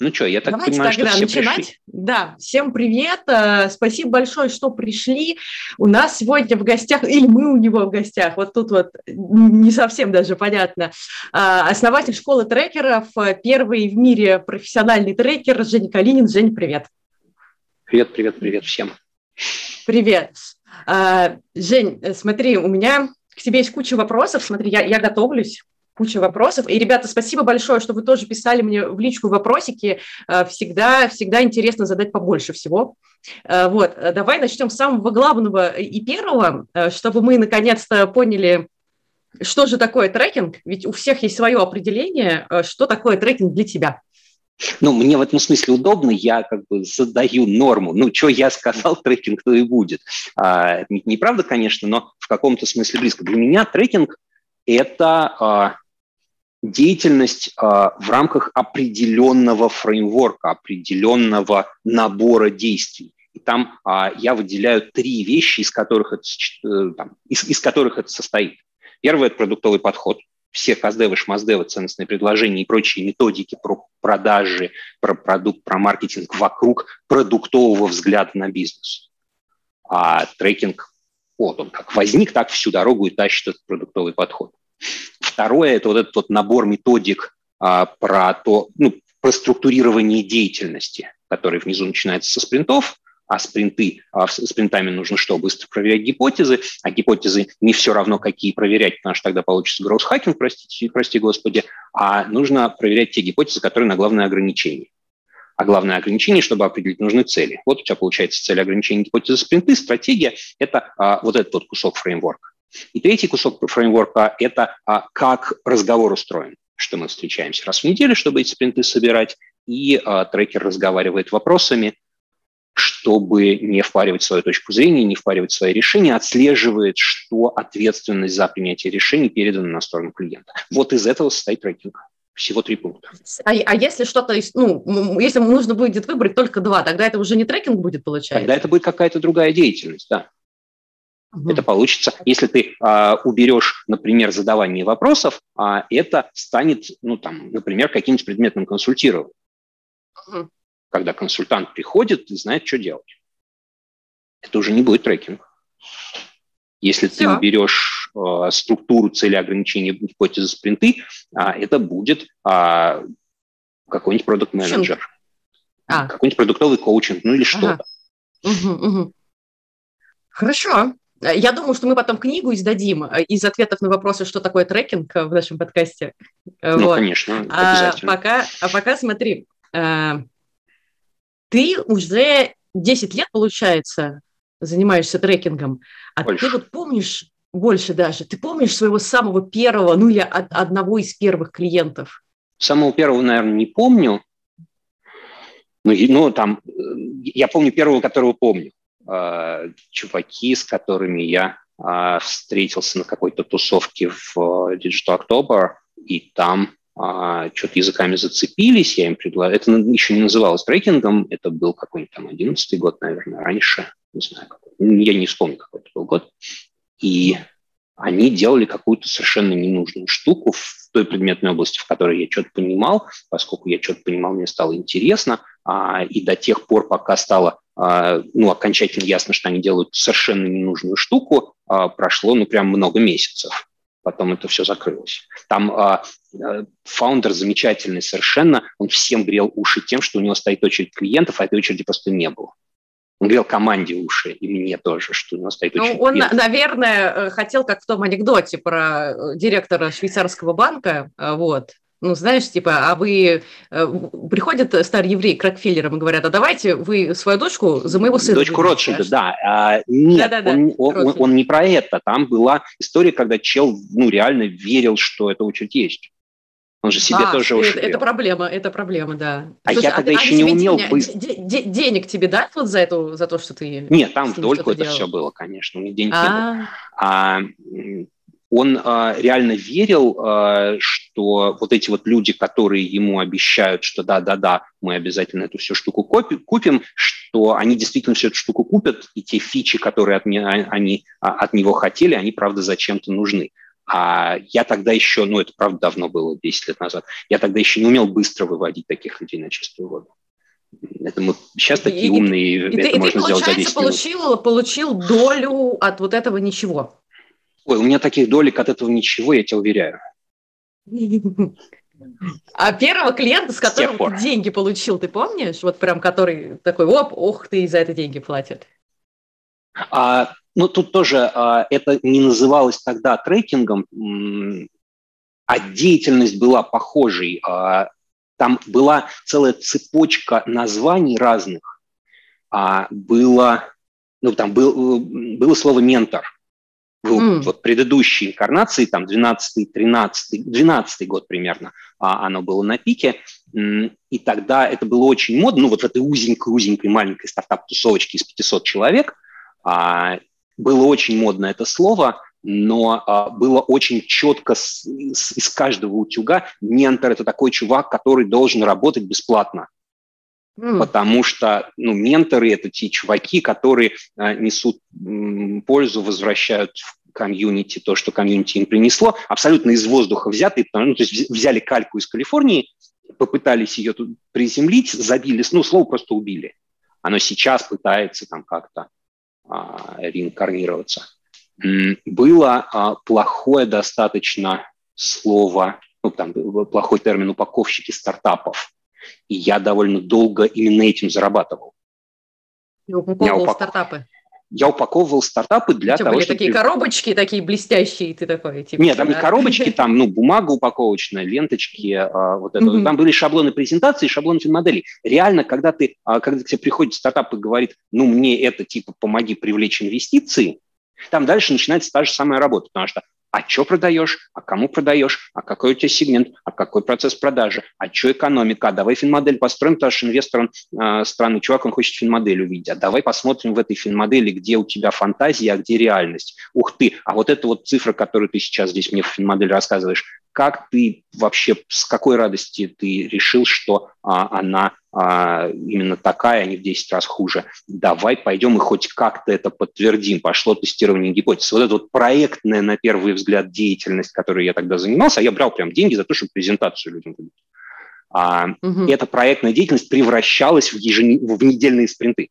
Ну что, я так Давайте понимаю, тогда что все начинать. пришли. Да, всем привет. Э, Спасибо большое, что пришли. У нас сегодня в гостях, или мы у него в гостях, вот тут вот не совсем даже понятно, а, основатель школы трекеров, э, первый в мире профессиональный трекер Женя Калинин. Жень, привет. Привет, привет, привет всем. Привет. Жень, э, смотри, у меня к тебе есть куча вопросов. Смотри, я, я готовлюсь куча вопросов. И, ребята, спасибо большое, что вы тоже писали мне в личку вопросики. Э, всегда, всегда интересно задать побольше всего. Э, вот, давай начнем с самого главного и первого, э, чтобы мы наконец-то поняли, что же такое трекинг. Ведь у всех есть свое определение, что такое трекинг для тебя. Ну, мне в этом смысле удобно, я как бы задаю норму. Ну, что я сказал, трекинг то и будет. А, неправда, конечно, но в каком-то смысле близко. Для меня трекинг – это а, деятельность а, в рамках определенного фреймворка, определенного набора действий. И там а, я выделяю три вещи, из которых это, э, там, из, из которых это состоит. Первое – это продуктовый подход. Все каздевы, шмаздевы, ценностные предложения и прочие методики про продажи, про продукт, про маркетинг вокруг продуктового взгляда на бизнес. А трекинг, вот он как возник, так всю дорогу и тащит этот продуктовый подход. Второе – это вот этот вот набор методик а, про то, ну, про структурирование деятельности, который внизу начинается со спринтов, а спринты, а спринтами нужно что? Быстро проверять гипотезы, а гипотезы не все равно, какие проверять, потому что тогда получится гроусс-хакинг, простите, прости господи, а нужно проверять те гипотезы, которые на главное ограничение. А главное ограничение, чтобы определить нужные цели. Вот у тебя получается цель ограничения гипотезы спринты, стратегия – это а, вот этот вот кусок фреймворка. И третий кусок фреймворка – это а, как разговор устроен, что мы встречаемся раз в неделю, чтобы эти спринты собирать, и а, трекер разговаривает вопросами, чтобы не впаривать свою точку зрения, не впаривать свои решения, отслеживает, что ответственность за принятие решений передана на сторону клиента. Вот из этого состоит трекинг. Всего три пункта. А, а если что-то, ну, если нужно будет выбрать только два, тогда это уже не трекинг будет, получается? Тогда это будет какая-то другая деятельность, да. Угу. Это получится, если ты а, уберешь, например, задавание вопросов, а это станет, ну там, например, каким-нибудь предметным консультированием. Угу. Когда консультант приходит и знает, что делать. Это уже не будет трекинг. Если Все. ты уберешь а, структуру цели ограничения гипотезы спринты, а, это будет а, какой-нибудь продукт менеджер а. какой-нибудь продуктовый коучинг, ну или что-то. Ага. Угу, угу. Хорошо. Э, я думаю, что мы потом книгу издадим э, из ответов на вопросы, что такое трекинг э, в нашем подкасте. Ну, вот. конечно, а обязательно. А пока, а пока смотри, ты уже 10 лет, получается, занимаешься трекингом, а больше. ты вот помнишь, больше даже, ты помнишь своего самого первого, ну или одного из первых клиентов? Самого первого, наверное, не помню. Ну, ну там, я помню первого, которого помню. Э, чуваки, с которыми я э, встретился на какой-то тусовке в э, Digital October, и там что-то языками зацепились, я им предложил. Это еще не называлось трекингом, это был какой-нибудь там одиннадцатый год, наверное, раньше, не знаю, какой. я не вспомню, какой это был год. И они делали какую-то совершенно ненужную штуку в той предметной области, в которой я что-то понимал, поскольку я что-то понимал, мне стало интересно, а, и до тех пор, пока стало а, ну, окончательно ясно, что они делают совершенно ненужную штуку, а, прошло, ну, прям много месяцев. Потом это все закрылось. Там а, фаундер замечательный совершенно, он всем грел уши тем, что у него стоит очередь клиентов, а этой очереди просто не было. Он грел команде уши, и мне тоже, что у него стоит ну, очередь. Он, клиентов. наверное, э, хотел, как в том анекдоте про э, директора швейцарского банка, э, вот, ну, знаешь, типа, а вы... Э, приходят старые евреи к Рокфеллерам и говорят, а давайте вы свою дочку за моего сына... Дочку Ротшильда, да. А, нет, да, да, он, он, он, он не про это. Там была история, когда чел, ну, реально верил, что это очередь есть. Он же себе а, тоже это, это проблема, это проблема, да. А Слушай, я тогда а, еще не умел денег, быстро. денег тебе дать вот за, эту, за то, что ты... Нет, там в дольку это делал? все было, конечно, у меня денег а не было. А он э, реально верил, э, что вот эти вот люди, которые ему обещают, что да-да-да, мы обязательно эту всю штуку купим, что они действительно всю эту штуку купят, и те фичи, которые от, меня, они от него хотели, они, правда, зачем-то нужны. А я тогда еще, ну это правда давно было, 10 лет назад, я тогда еще не умел быстро выводить таких людей на чистую воду. Это мы сейчас такие и, умные, и, это и, можно ты, сделать за 10 получил, минут. получил долю от вот этого ничего. Ой, у меня таких долек от этого ничего, я тебя уверяю. А первого клиента, с которого ты деньги получил, ты помнишь? Вот прям который такой, оп, ох, ты за это деньги платят. А, ну, тут тоже а, это не называлось тогда трекингом, а деятельность была похожей. А, там была целая цепочка названий разных. А, было, ну, там был, было слово «ментор», был mm. вот предыдущей инкарнации, там 12 13 12 год примерно, а, оно было на пике, и тогда это было очень модно, ну вот в этой узенькой-узенькой маленькой стартап-тусовочке из 500 человек, а, было очень модно это слово, но а, было очень четко с, с, из каждого утюга ментор – это такой чувак, который должен работать бесплатно. Mm. Потому что ну, менторы – это те чуваки, которые а, несут м, пользу, возвращают в комьюнити то, что комьюнити им принесло, абсолютно из воздуха взятые, ну, то есть взяли кальку из Калифорнии, попытались ее тут приземлить, забили, ну, слово просто убили. Оно сейчас пытается там как-то а, реинкарнироваться. Было а, плохое достаточно слово, ну, там плохой термин упаковщики стартапов. И я довольно долго именно этим зарабатывал. И упаковывал упак... стартапы? я упаковывал стартапы для Что, того, были чтобы... такие коробочки, такие блестящие, ты такой, типа... Нет, там не коробочки, там, ну, бумага упаковочная, ленточки, а, вот это. Mm-hmm. Там были шаблоны презентации, шаблоны финмоделей. Реально, когда ты, а, когда к тебе приходит стартап и говорит, ну, мне это, типа, помоги привлечь инвестиции, там дальше начинается та же самая работа, потому что а что продаешь, а кому продаешь, а какой у тебя сегмент, а какой процесс продажи, а что экономика, а давай финмодель построим, потому что инвестор, он э, странный чувак, он хочет финмодель увидеть, а давай посмотрим в этой финмодели, где у тебя фантазия, а где реальность. Ух ты, а вот эта вот цифра, которую ты сейчас здесь мне в финмодели рассказываешь, как ты вообще, с какой радости ты решил, что а, она именно такая, а не в 10 раз хуже. Давай пойдем и хоть как-то это подтвердим. Пошло тестирование гипотез. Вот эта вот проектная, на первый взгляд, деятельность, которой я тогда занимался, а я брал прям деньги за то, чтобы презентацию людям выдать. А, угу. Эта проектная деятельность превращалась в, ежен... в недельные спринты.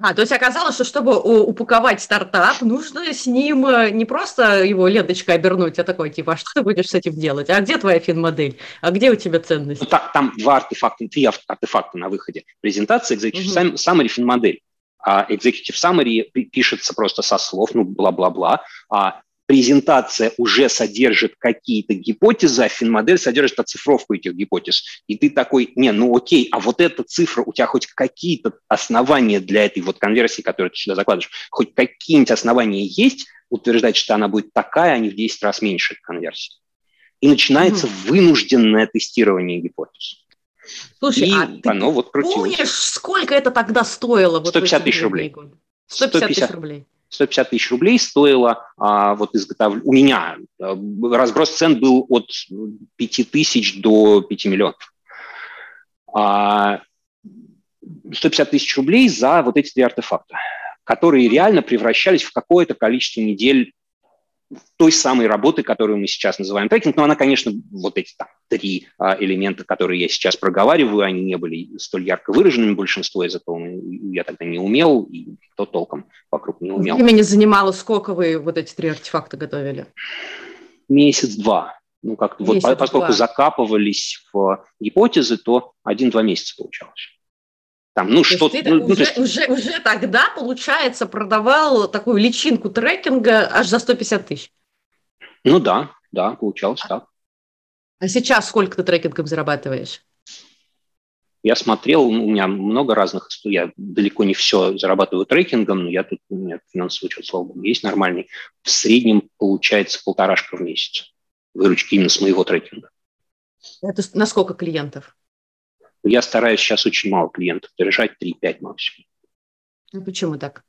А, то есть оказалось, что чтобы упаковать стартап, нужно с ним э, не просто его ленточкой обернуть, а такой, типа, а что ты будешь с этим делать? А где твоя фин-модель? А где у тебя ценность? Ну, там, там два артефакта, три артефакта на выходе. Презентация, executive угу. summary, фин-модель. А executive summary пишется просто со слов, ну, бла-бла-бла. А презентация уже содержит какие-то гипотезы, а финмодель содержит оцифровку этих гипотез. И ты такой, не, ну окей, а вот эта цифра, у тебя хоть какие-то основания для этой вот конверсии, которую ты сюда закладываешь, хоть какие-нибудь основания есть утверждать, что она будет такая, а не в 10 раз меньше конверсии. И начинается mm-hmm. вынужденное тестирование гипотез. Слушай, и а ты оно вот помнишь, сколько это тогда стоило? 150 тысяч рублей. 150 тысяч рублей. 150 тысяч рублей стоило а, вот изготовление. У меня а, разброс цен был от 5 тысяч до 5 миллионов. А, 150 тысяч рублей за вот эти три артефакта, которые реально превращались в какое-то количество недель той самой работы, которую мы сейчас называем трекинг, но она, конечно, вот эти там, три а, элемента, которые я сейчас проговариваю, они не были столь ярко выраженными, большинство из этого я тогда не умел, и кто толком вокруг не умел. Времени занимало, сколько вы вот эти три артефакта готовили? Месяц-два. Ну, как вот поскольку закапывались в гипотезы, то один-два месяца получалось. Там, ну, что ты ну, уже, есть... уже, уже тогда, получается, продавал такую личинку трекинга аж за 150 тысяч. Ну да, да, получалось а, так. А сейчас сколько ты трекингом зарабатываешь? Я смотрел, ну, у меня много разных, я далеко не все зарабатываю трекингом, но я тут, у меня финансовый учет, слава богу, есть нормальный. В среднем получается полторашка в месяц выручки именно с моего трекинга. Это на сколько клиентов? Я стараюсь сейчас очень мало клиентов держать, 3-5 максимум. Ну, почему так?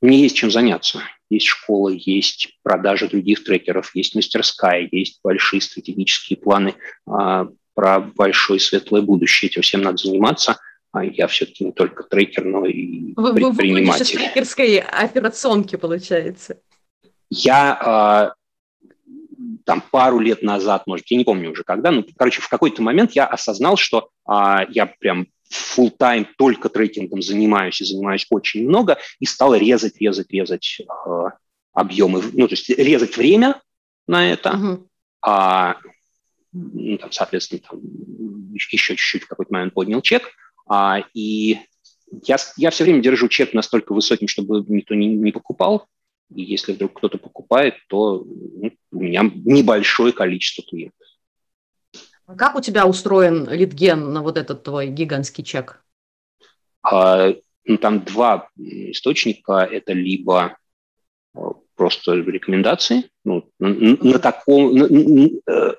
Мне есть чем заняться. Есть школа, есть продажа других трекеров, есть мастерская, есть большие стратегические планы а, про большое светлое будущее. Этим всем надо заниматься. А я все-таки не только трекер, но и вы, предприниматель. Вы трекерской операционки, получается. Я, а, там пару лет назад, может, я не помню уже когда, ну, короче, в какой-то момент я осознал, что а, я прям full тайм только трекингом занимаюсь и занимаюсь очень много, и стал резать, резать, резать э, объемы, ну, то есть резать время на это, uh-huh. а, ну, там, соответственно, там, еще чуть-чуть в какой-то момент поднял чек, а, и я, я все время держу чек настолько высоким, чтобы никто не, не покупал, и если вдруг кто-то покупает, то ну, у меня небольшое количество клиентов. Как у тебя устроен литген на вот этот твой гигантский чек? А, ну, там два источника. Это либо э, просто рекомендации. Ну, на, на таком... На, э,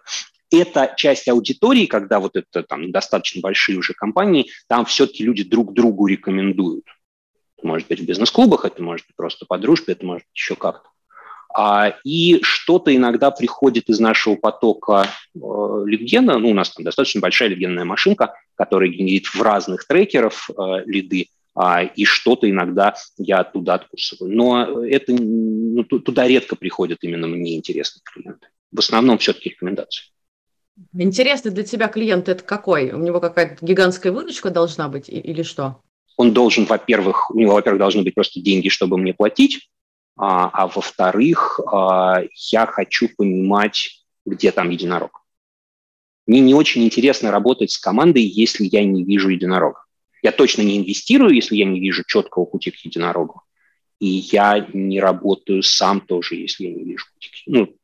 эта часть аудитории, когда вот это там достаточно большие уже компании, там все-таки люди друг другу рекомендуют. Это может быть в бизнес-клубах, это может быть просто по дружбе, это может быть еще как-то. А, и что-то иногда приходит из нашего потока э, лидгена. Ну, у нас там достаточно большая лидгенная машинка, которая генерит в разных трекеров э, лиды, а, и что-то иногда я оттуда откусываю. Но это ну, туда редко приходят именно мне интересные клиенты. В основном все-таки рекомендации. Интересный для тебя клиент это какой? У него какая-то гигантская выручка должна быть или что? Он должен, во-первых, у него, во-первых, должны быть просто деньги, чтобы мне платить, а, а во-вторых, а, я хочу понимать, где там единорог. Мне не очень интересно работать с командой, если я не вижу единорога. Я точно не инвестирую, если я не вижу четкого пути к единорогу. И я не работаю сам тоже, если я не вижу пути к... Ну,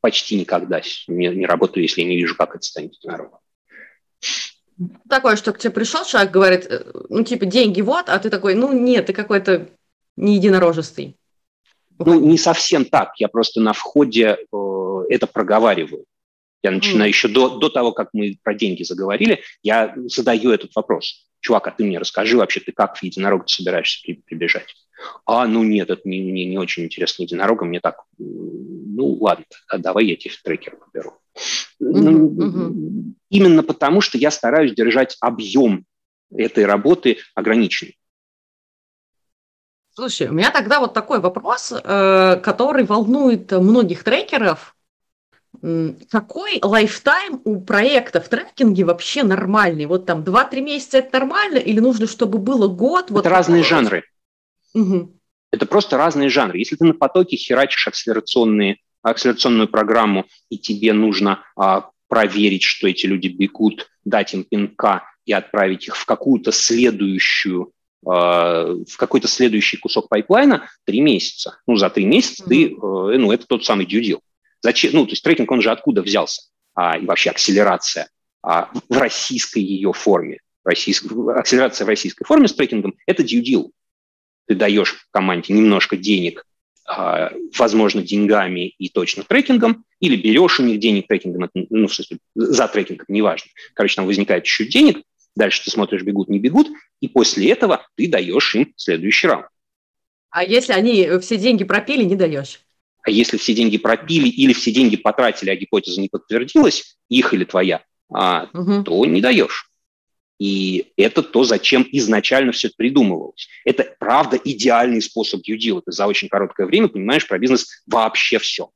почти никогда не, не работаю, если я не вижу, как это станет единорогом. Такое, что к тебе пришел человек, говорит, э, ну, типа, деньги вот, а ты такой, ну, нет, ты какой-то не единорожистый. Ну, не совсем так. Я просто на входе э, это проговариваю. Я начинаю mm. еще до, до того, как мы про деньги заговорили, я задаю этот вопрос. Чувак, а ты мне расскажи вообще, ты как в единорога собираешься при, прибежать? А, ну нет, это мне, мне не очень интересно единорога, мне так, ну ладно, а давай я тебе трекер поберу. Mm-hmm. Ну, именно потому, что я стараюсь держать объем этой работы ограниченный. Слушай, у меня тогда вот такой вопрос, э, который волнует многих трекеров. Какой лайфтайм у проекта в трекинге вообще нормальный? Вот там 2-3 месяца это нормально или нужно, чтобы было год? Это вот разные такой? жанры. Угу. Это просто разные жанры. Если ты на потоке херачишь акселерационные, акселерационную программу, и тебе нужно а, проверить, что эти люди бегут, дать им пинка и отправить их в какую-то следующую в какой-то следующий кусок pipeline а три месяца. Ну, за три месяца mm-hmm. ты, э, ну, это тот самый deal. Зачем? Ну, то есть трекинг, он же откуда взялся? А, и вообще акселерация а, в российской ее форме. Российск... Акселерация в российской форме с трекингом – это deal. Ты даешь команде немножко денег, а, возможно, деньгами и точно трекингом, или берешь у них денег трекингом, ну, в смысле, за трекинг, неважно. Короче, там возникает чуть-чуть денег, Дальше ты смотришь, бегут, не бегут, и после этого ты даешь им следующий раунд. А если они все деньги пропили, не даешь? А если все деньги пропили или все деньги потратили, а гипотеза не подтвердилась, их или твоя, а, угу. то не даешь. И это то, зачем изначально все это придумывалось. Это, правда, идеальный способ deal. Ты за очень короткое время понимаешь про бизнес вообще все.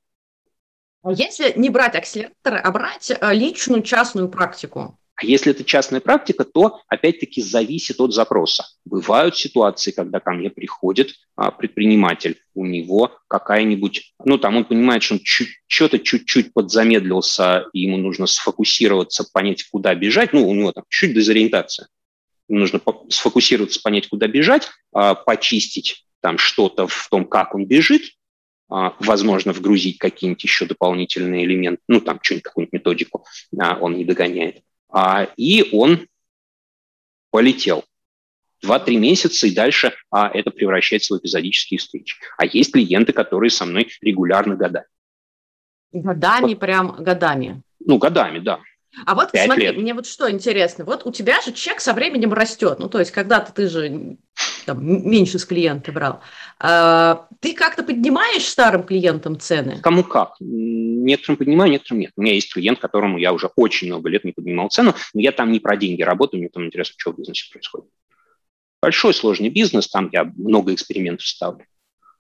А если не брать акселераторы, а брать э, личную частную практику, а если это частная практика, то опять-таки зависит от запроса. Бывают ситуации, когда ко мне приходит а, предприниматель, у него какая-нибудь, ну там он понимает, что он что-то чуть-чуть подзамедлился, и ему нужно сфокусироваться, понять, куда бежать, ну у него там чуть дезориентация. Ему нужно сфокусироваться, понять, куда бежать, а, почистить там что-то в том, как он бежит, а, возможно, вгрузить какие-нибудь еще дополнительные элементы, ну, там, что-нибудь, какую-нибудь методику а, он не догоняет. А, и он полетел. Два-три месяца, и дальше а, это превращается в эпизодические встречи. А есть клиенты, которые со мной регулярно годами. Годами, вот. прям годами? Ну, годами, да. А вот смотри, лет. мне вот что интересно. Вот у тебя же чек со временем растет. Ну, то есть когда-то ты же там, меньше с клиента брал. А, ты как-то поднимаешь старым клиентам цены? Кому как. Некоторым поднимаю, некоторым нет. У меня есть клиент, которому я уже очень много лет не поднимал цену, но я там не про деньги работаю, мне там интересно, что в бизнесе происходит. Большой сложный бизнес, там я много экспериментов ставлю.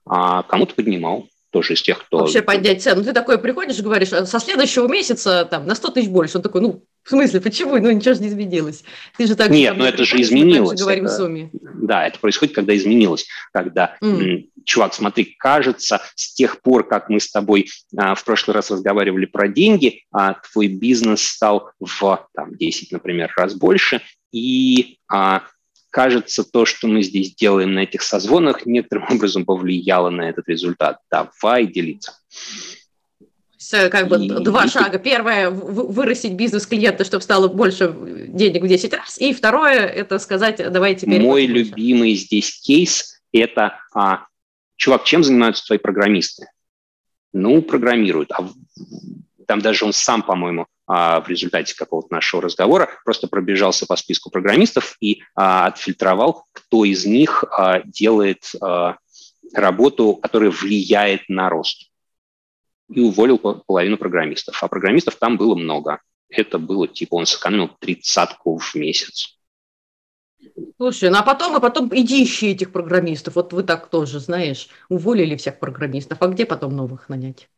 А кому-то поднимал. Тоже из тех, кто... Вообще поднять цену. Ты такой приходишь и говоришь, «А со следующего месяца там на 100 тысяч больше. Он такой, ну, в смысле, почему? Ну, ничего же не изменилось. Ты же так Нет, но ну, это же изменилось. говорим это, сумме. Да, это происходит, когда изменилось. Когда, mm. чувак, смотри, кажется, с тех пор, как мы с тобой а, в прошлый раз разговаривали про деньги, а, твой бизнес стал в там, 10, например, раз больше, и а, кажется, то, что мы здесь делаем на этих созвонах, некоторым образом повлияло на этот результат. Давай делиться. Как бы и, два и, шага. Первое – вырастить бизнес клиента, чтобы стало больше денег в 10 раз. И второе – это сказать, давай теперь… Мой любимый здесь кейс – это, а, чувак, чем занимаются твои программисты? Ну, программируют. А там даже он сам, по-моему, в результате какого-то нашего разговора просто пробежался по списку программистов и а, отфильтровал, кто из них а, делает работу, которая влияет на рост. И уволил половину программистов. А программистов там было много. Это было типа он сэкономил тридцатку в месяц. Слушай, ну а потом, а потом иди ищи этих программистов. Вот вы так тоже, знаешь, уволили всех программистов. А где потом новых нанять?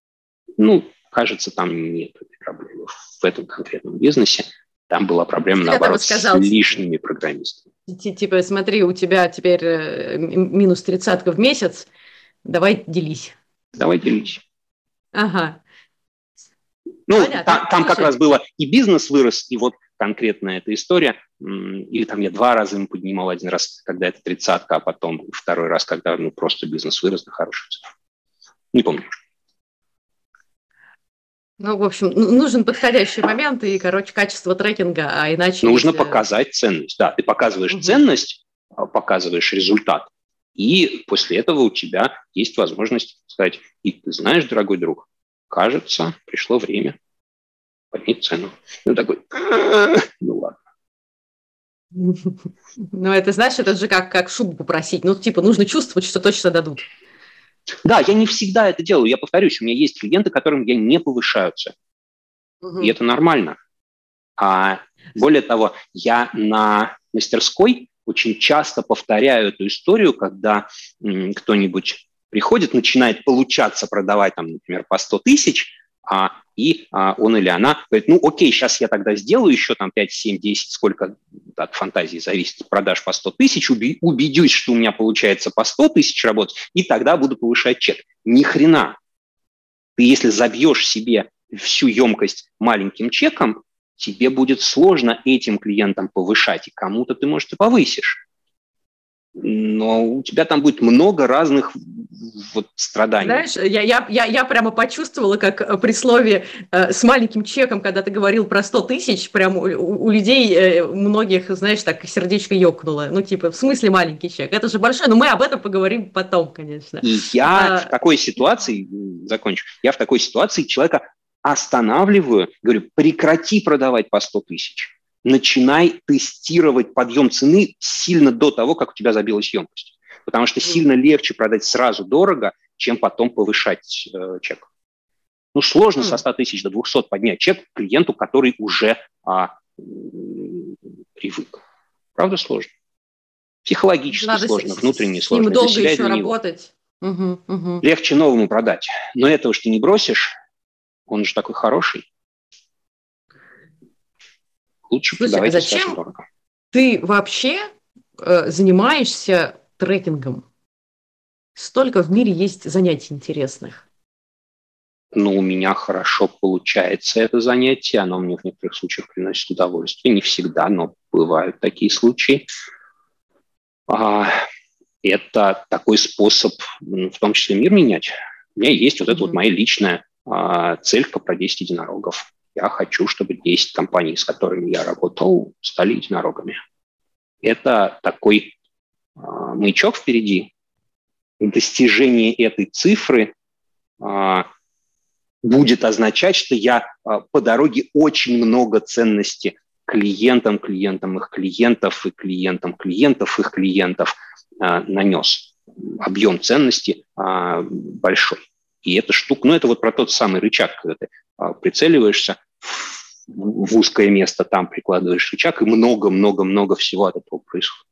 Ну, кажется, там нет этой проблемы в этом конкретном бизнесе. Там была проблема, наоборот, сказал, с лишними программистами. Типа, смотри, у тебя теперь э, минус тридцатка в месяц, давай делись. Давай делись. Ага. Ну, Понятно. там, там как раз было и бизнес вырос, и вот конкретная эта история. Или там я два раза им поднимал, один раз, когда это тридцатка, а потом второй раз, когда ну, просто бизнес вырос на хорошую цифру. Не помню. Ну, в общем, нужен подходящий момент и, короче, качество трекинга, а иначе... Нужно показать ценность, да. Ты показываешь угу. ценность, а, показываешь результат, и после этого у тебя есть возможность сказать, и ты знаешь, дорогой друг, кажется, пришло время поднять цену. Ну, такой, ну ладно. Ну, это, знаешь, это же как, как шубу попросить. Ну, типа, нужно чувствовать, что точно дадут. Да, я не всегда это делаю. Я повторюсь, у меня есть клиенты, которым я не повышаю цену. Угу. И это нормально. А более того, я на мастерской очень часто повторяю эту историю, когда м, кто-нибудь приходит, начинает получаться продавать, там, например, по 100 тысяч, а, и а, он или она говорит, ну окей, сейчас я тогда сделаю еще там 5, 7, 10, сколько от фантазии зависит, продаж по 100 тысяч, убедюсь, что у меня получается по 100 тысяч работать, и тогда буду повышать чек. Ни хрена. Ты если забьешь себе всю емкость маленьким чеком, тебе будет сложно этим клиентам повышать, и кому-то ты, может, и повысишь но у тебя там будет много разных вот страданий. Знаешь, я, я, я, я прямо почувствовала, как при слове э, с маленьким чеком, когда ты говорил про 100 тысяч, прям у, у людей э, многих, знаешь, так сердечко ёкнуло. Ну, типа, в смысле маленький чек? Это же большой, но мы об этом поговорим потом, конечно. И я а... в такой ситуации, закончу, я в такой ситуации человека останавливаю, говорю, прекрати продавать по 100 тысяч начинай тестировать подъем цены сильно до того, как у тебя забилась емкость. Потому что сильно легче продать сразу дорого, чем потом повышать э, чек. Ну, сложно со 100 тысяч до 200 поднять чек клиенту, который уже а, привык. Правда сложно? Психологически Надо сложно, с, внутренне с сложно. Ним долго еще работать. Угу, угу. Легче новому продать. Но этого же ты не бросишь. Он же такой хороший лучше Слушай, продавать а зачем дорого. ты вообще э, занимаешься трекингом? Столько в мире есть занятий интересных. Ну, у меня хорошо получается это занятие, оно мне в некоторых случаях приносит удовольствие. Не всегда, но бывают такие случаи. А, это такой способ, в том числе мир менять. У меня есть вот mm-hmm. эта вот моя личная а, целька про 10 единорогов я хочу, чтобы 10 компаний, с которыми я работал, стали единорогами. Это такой э, маячок впереди. Достижение этой цифры э, будет означать, что я э, по дороге очень много ценности клиентам, клиентам их клиентов и клиентам клиентов их клиентов э, нанес. Объем ценности э, большой. И эта штука, ну это вот про тот самый рычаг, когда ты прицеливаешься в узкое место, там прикладываешь рычаг, и много-много-много всего от этого происходит.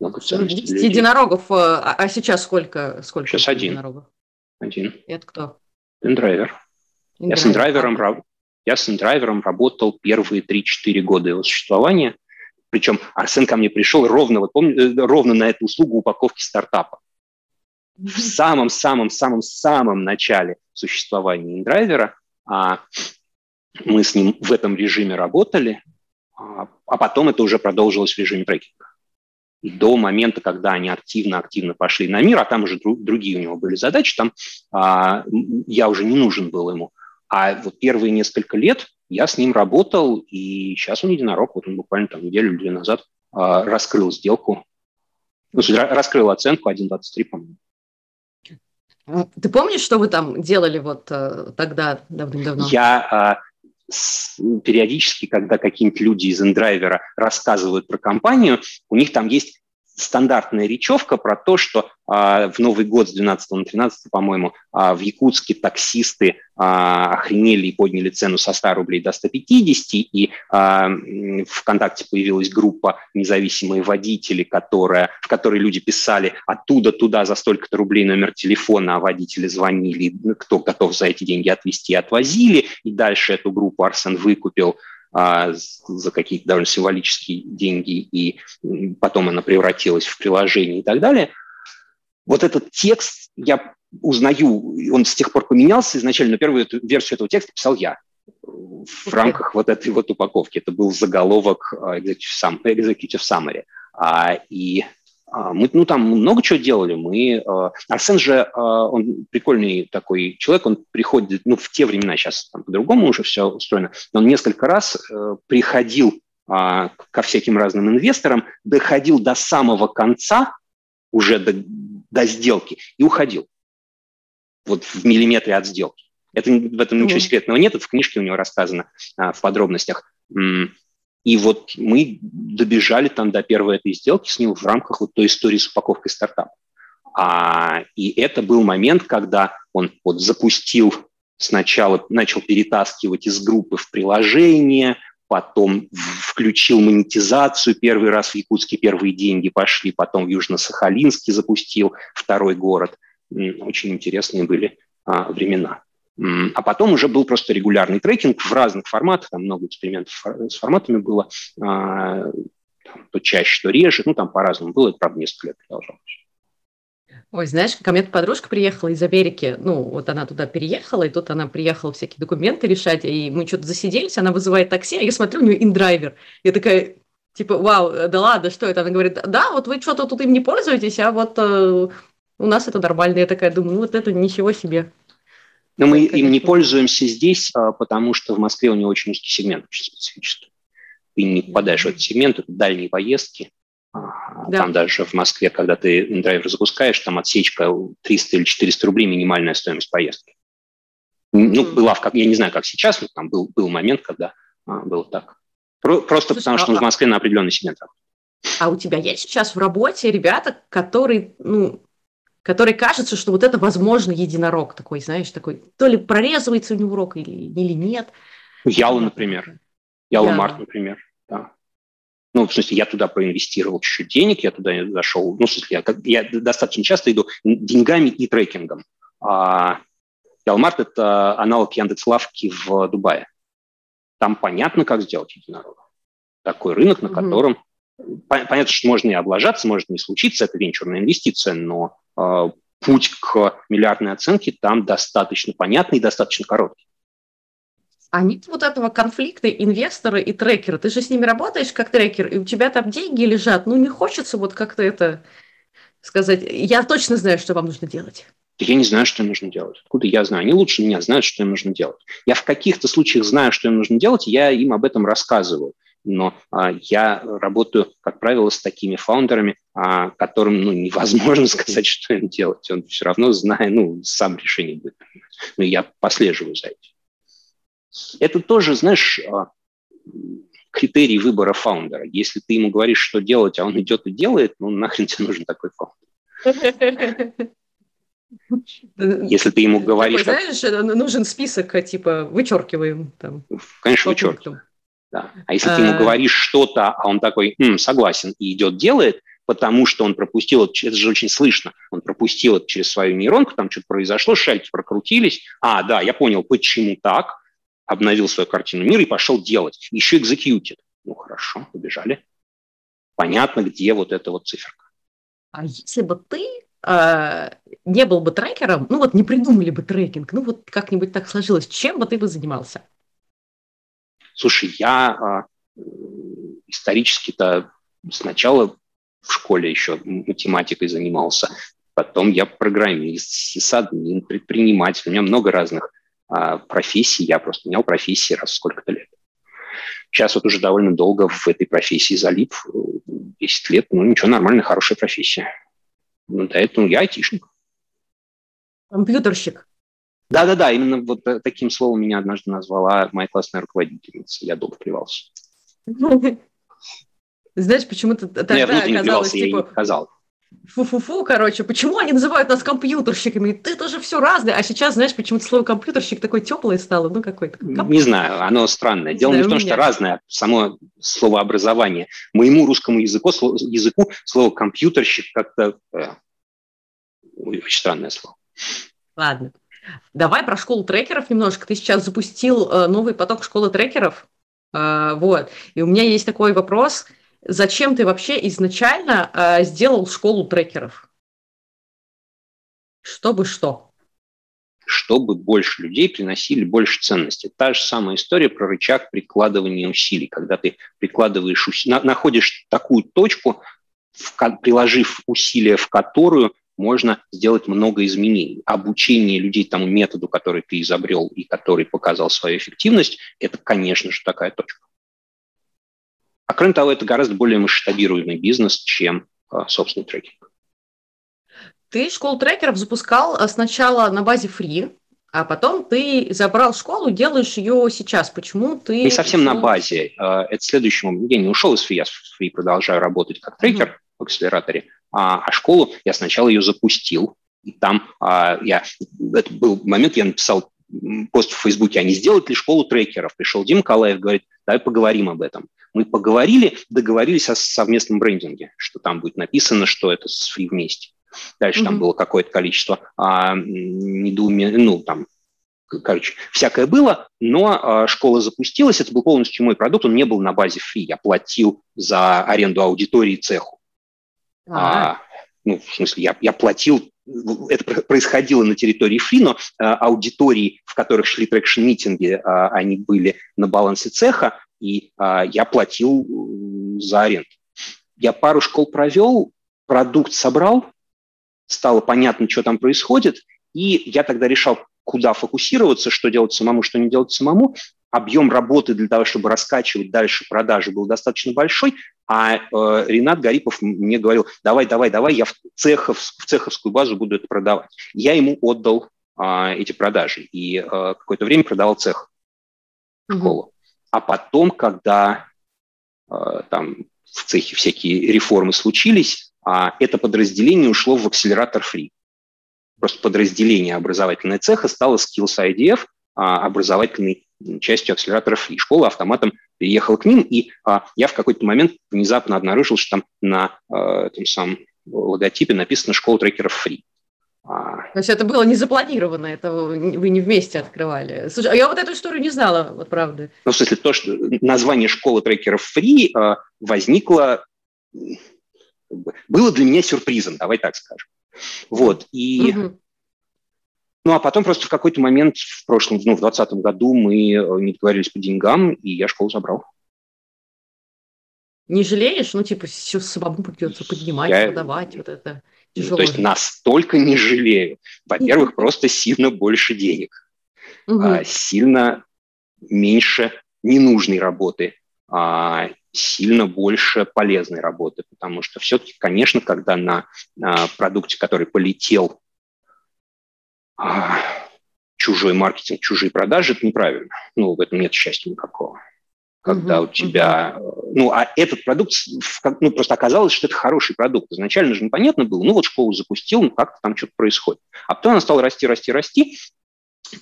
Много 10 единорогов, а, а сейчас сколько? сколько сейчас один. Единорогов? Один. Это кто? Индрайвер. Я с индрайвером, я с индрайвером работал первые 3-4 года его существования. Причем Арсен ко мне пришел ровно, вот помню, э, ровно на эту услугу упаковки стартапа. В самом-самом-самом-самом начале существования индрайвера а, мы с ним в этом режиме работали, а, а потом это уже продолжилось в режиме трекинга. До момента, когда они активно-активно пошли на мир, а там уже друг, другие у него были задачи, там а, я уже не нужен был ему. А вот первые несколько лет я с ним работал, и сейчас он единорог, вот он буквально там неделю или две назад а, раскрыл сделку, ну, раскрыл оценку 1.23, по-моему. Ты помнишь, что вы там делали вот э, тогда, давным-давно? Я а, периодически, когда какие-нибудь люди из индрайвера рассказывают про компанию, у них там есть стандартная речевка про то, что а, в Новый год с 12 на 13, по-моему, а, в Якутске таксисты а, охренели и подняли цену со 100 рублей до 150, и а, ВКонтакте появилась группа «Независимые водители», которая, в которой люди писали оттуда туда за столько-то рублей номер телефона, а водители звонили, кто готов за эти деньги отвезти, отвозили, и дальше эту группу Арсен выкупил за какие-то довольно символические деньги, и потом она превратилась в приложение и так далее. Вот этот текст я узнаю, он с тех пор поменялся изначально, но первую версию этого текста писал я в рамках вот этой вот упаковки. Это был заголовок а, Executive Summary. А, и а, мы ну, там много чего делали. Мы, а, Арсен же, а, он прикольный такой человек, он приходит, ну, в те времена, сейчас там по-другому уже все устроено, но он несколько раз э, приходил ко всяким разным инвесторам, доходил до самого конца, уже до, до сделки, и уходил. Вот в миллиметре от сделки. Это, в этом ничего секретного нет, это в книжке у него рассказано в подробностях. И вот мы добежали там до первой этой сделки с ним в рамках вот той истории с упаковкой стартапа. А, и это был момент, когда он вот запустил сначала, начал перетаскивать из группы в приложение, потом включил монетизацию первый раз в Якутске, первые деньги пошли, потом в Южно-Сахалинске запустил второй город. Очень интересные были а, времена. А потом уже был просто регулярный трекинг в разных форматах, там много экспериментов с форматами было, а, то чаще, то реже, ну там по-разному было, это, правда, несколько лет продолжалось. Ой, знаешь, ко мне подружка приехала из Америки, ну, вот она туда переехала, и тут она приехала всякие документы решать, и мы что-то засиделись, она вызывает такси, а я смотрю, у нее индрайвер. Я такая, типа, вау, да ладно, что это? Она говорит, да, вот вы что-то тут им не пользуетесь, а вот э, у нас это нормально. Я такая думаю, ну вот это ничего себе. Но мы им не пользуемся здесь, а, потому что в Москве у него очень узкий сегмент, очень специфический. Ты не попадаешь в этот сегмент, это дальние поездки. А, да. Там даже в Москве, когда ты драйвер запускаешь, там отсечка 300 или 400 рублей минимальная стоимость поездки. Ну, была, в, я не знаю, как сейчас, но там был, был момент, когда а, было так. Просто Слушай, потому, что он в Москве на определенный сегмент работает. А у тебя есть сейчас в работе ребята, которые, ну, который кажется, что вот это, возможно, единорог такой, знаешь, такой, то ли прорезывается у него рог или, или нет. Яла, например. Яла Март, например, да. Ну, в смысле, я туда проинвестировал чуть-чуть денег, я туда зашел. Ну, в смысле, я, я достаточно часто иду деньгами и трекингом. А Ялмарт – это аналог Яндекс.Лавки в Дубае. Там понятно, как сделать единорога. Такой рынок, на котором Понятно, что можно и облажаться, может не случиться, это венчурная инвестиция, но путь к миллиардной оценке там достаточно понятный и достаточно короткий. А нет вот этого конфликта инвестора и трекера? Ты же с ними работаешь как трекер, и у тебя там деньги лежат. Ну, не хочется вот как-то это сказать. Я точно знаю, что вам нужно делать. Я не знаю, что им нужно делать. Откуда я знаю? Они лучше меня знают, что им нужно делать. Я в каких-то случаях знаю, что им нужно делать, и я им об этом рассказываю но а, я работаю, как правило, с такими фаундерами, а, которым ну, невозможно сказать, что им делать. Он все равно знает, ну, сам решение будет Но я послеживаю за этим. Это тоже, знаешь, а, критерий выбора фаундера. Если ты ему говоришь, что делать, а он идет и делает, ну, нахрен тебе нужен такой фаундер. Если ты ему говоришь... Такой, знаешь, нужен список, типа, вычеркиваем. Там, Конечно, вычеркиваем. Да. А если ты ему э. говоришь что-то, а он такой, М, согласен, и идет делает, потому что он пропустил, это же очень слышно, он пропустил это через свою нейронку, там что-то произошло, шальки прокрутились. А, да, я понял, почему так, обновил свою картину мира и пошел делать. Еще экзекьютит. Ну, хорошо, побежали. Понятно, где вот эта вот циферка. А если бы ты э, не был бы трекером, ну вот не придумали бы трекинг, ну вот как-нибудь так сложилось, чем бы ты бы занимался? Слушай, я э, исторически-то сначала в школе еще математикой занимался, потом я программист, сисадмин, предприниматель. У меня много разных а, профессий, я просто менял профессии раз сколько-то лет. Сейчас вот уже довольно долго в этой профессии залип, 10 лет, ну ничего, нормальная, хорошая профессия. Ну, до этого я айтишник. Компьютерщик. Да-да-да, именно вот таким словом меня однажды назвала моя классная руководительница. Я долго плевался. Знаешь, почему-то тогда ну, я оказалось, типа... Я не сказал фу-фу-фу, короче, почему они называют нас компьютерщиками? Ты тоже все разное. А сейчас, знаешь, почему-то слово компьютерщик такое теплое стало, ну какой-то. Не знаю, оно странное. Дело не, не в том, что разное само слово образование. Моему русскому языку, языку слово компьютерщик как-то э, очень странное слово. Ладно. Давай про школу трекеров немножко. Ты сейчас запустил э, новый поток школы трекеров. Э, вот. И у меня есть такой вопрос – зачем ты вообще изначально э, сделал школу трекеров? Чтобы что? Чтобы больше людей приносили больше ценности. Та же самая история про рычаг прикладывания усилий. Когда ты прикладываешь усилия, находишь такую точку, приложив усилия в которую можно сделать много изменений. Обучение людей тому методу, который ты изобрел и который показал свою эффективность, это, конечно же, такая точка. А кроме того, это гораздо более масштабируемый бизнес, чем а, собственный трекинг. Ты школу трекеров запускал а, сначала на базе free, а потом ты забрал школу, делаешь ее сейчас. Почему ты... Не совсем на базе. А, это следующий момент. Я не ушел из free, я с free продолжаю работать как трекер mm-hmm. в акселераторе, а, а школу я сначала ее запустил. Там а, я... Это был момент, я написал пост в Фейсбуке, а не сделать ли школу трекеров? Пришел Дим Калаев, говорит, давай поговорим об этом. Мы поговорили, договорились о совместном брендинге, что там будет написано, что это с Free вместе. Дальше mm-hmm. там было какое-то количество а, недоуме... ну, там, короче, всякое было, но а, школа запустилась, это был полностью мой продукт, он не был на базе ФРИИ, я платил за аренду аудитории цеху. А, ну, в смысле, я, я платил это происходило на территории ФРИИ, но а, аудитории, в которых шли traction-митинги, а, они были на балансе цеха, и а, я платил за аренду. Я пару школ провел, продукт собрал, стало понятно, что там происходит, и я тогда решал, куда фокусироваться, что делать самому, что не делать самому. Объем работы для того, чтобы раскачивать дальше продажи, был достаточно большой, а э, Ренат Гарипов мне говорил, давай, давай, давай, я в, цехов, в цеховскую базу буду это продавать. Я ему отдал э, эти продажи и э, какое-то время продавал цех школу. Угу. А потом, когда э, там в цехе всякие реформы случились, э, это подразделение ушло в акселератор Free. Просто подразделение образовательного цеха стало Skills IDF, э, образовательной частью акселератора Free. Школа автоматом переехала к ним, и а, я в какой-то момент внезапно обнаружил, что там на а, этом самом логотипе написано «Школа трекеров Free». А. То есть это было не запланировано, это вы не вместе открывали. Слушай, а я вот эту историю не знала, вот правда. Ну, в смысле, то, что название школы трекеров Free э, возникло, было для меня сюрпризом, давай так скажем. Вот, и... Угу. Ну, а потом просто в какой-то момент в прошлом, ну, в 2020 году мы не договорились по деньгам, и я школу забрал. Не жалеешь? Ну, типа, все самому придется поднимать, я... продавать, вот это. Тяжело. То есть настолько не жалею. Во-первых, просто сильно больше денег, угу. сильно меньше ненужной работы, а, сильно больше полезной работы, потому что все-таки, конечно, когда на продукте, который полетел, а, чужой маркетинг, чужие продажи, это неправильно. Ну, в этом нет счастья никакого когда uh-huh, у тебя... Uh-huh. Ну, а этот продукт, ну, просто оказалось, что это хороший продукт. Изначально же непонятно было, ну, вот школу запустил, ну, как-то там что-то происходит. А потом она стала расти, расти, расти,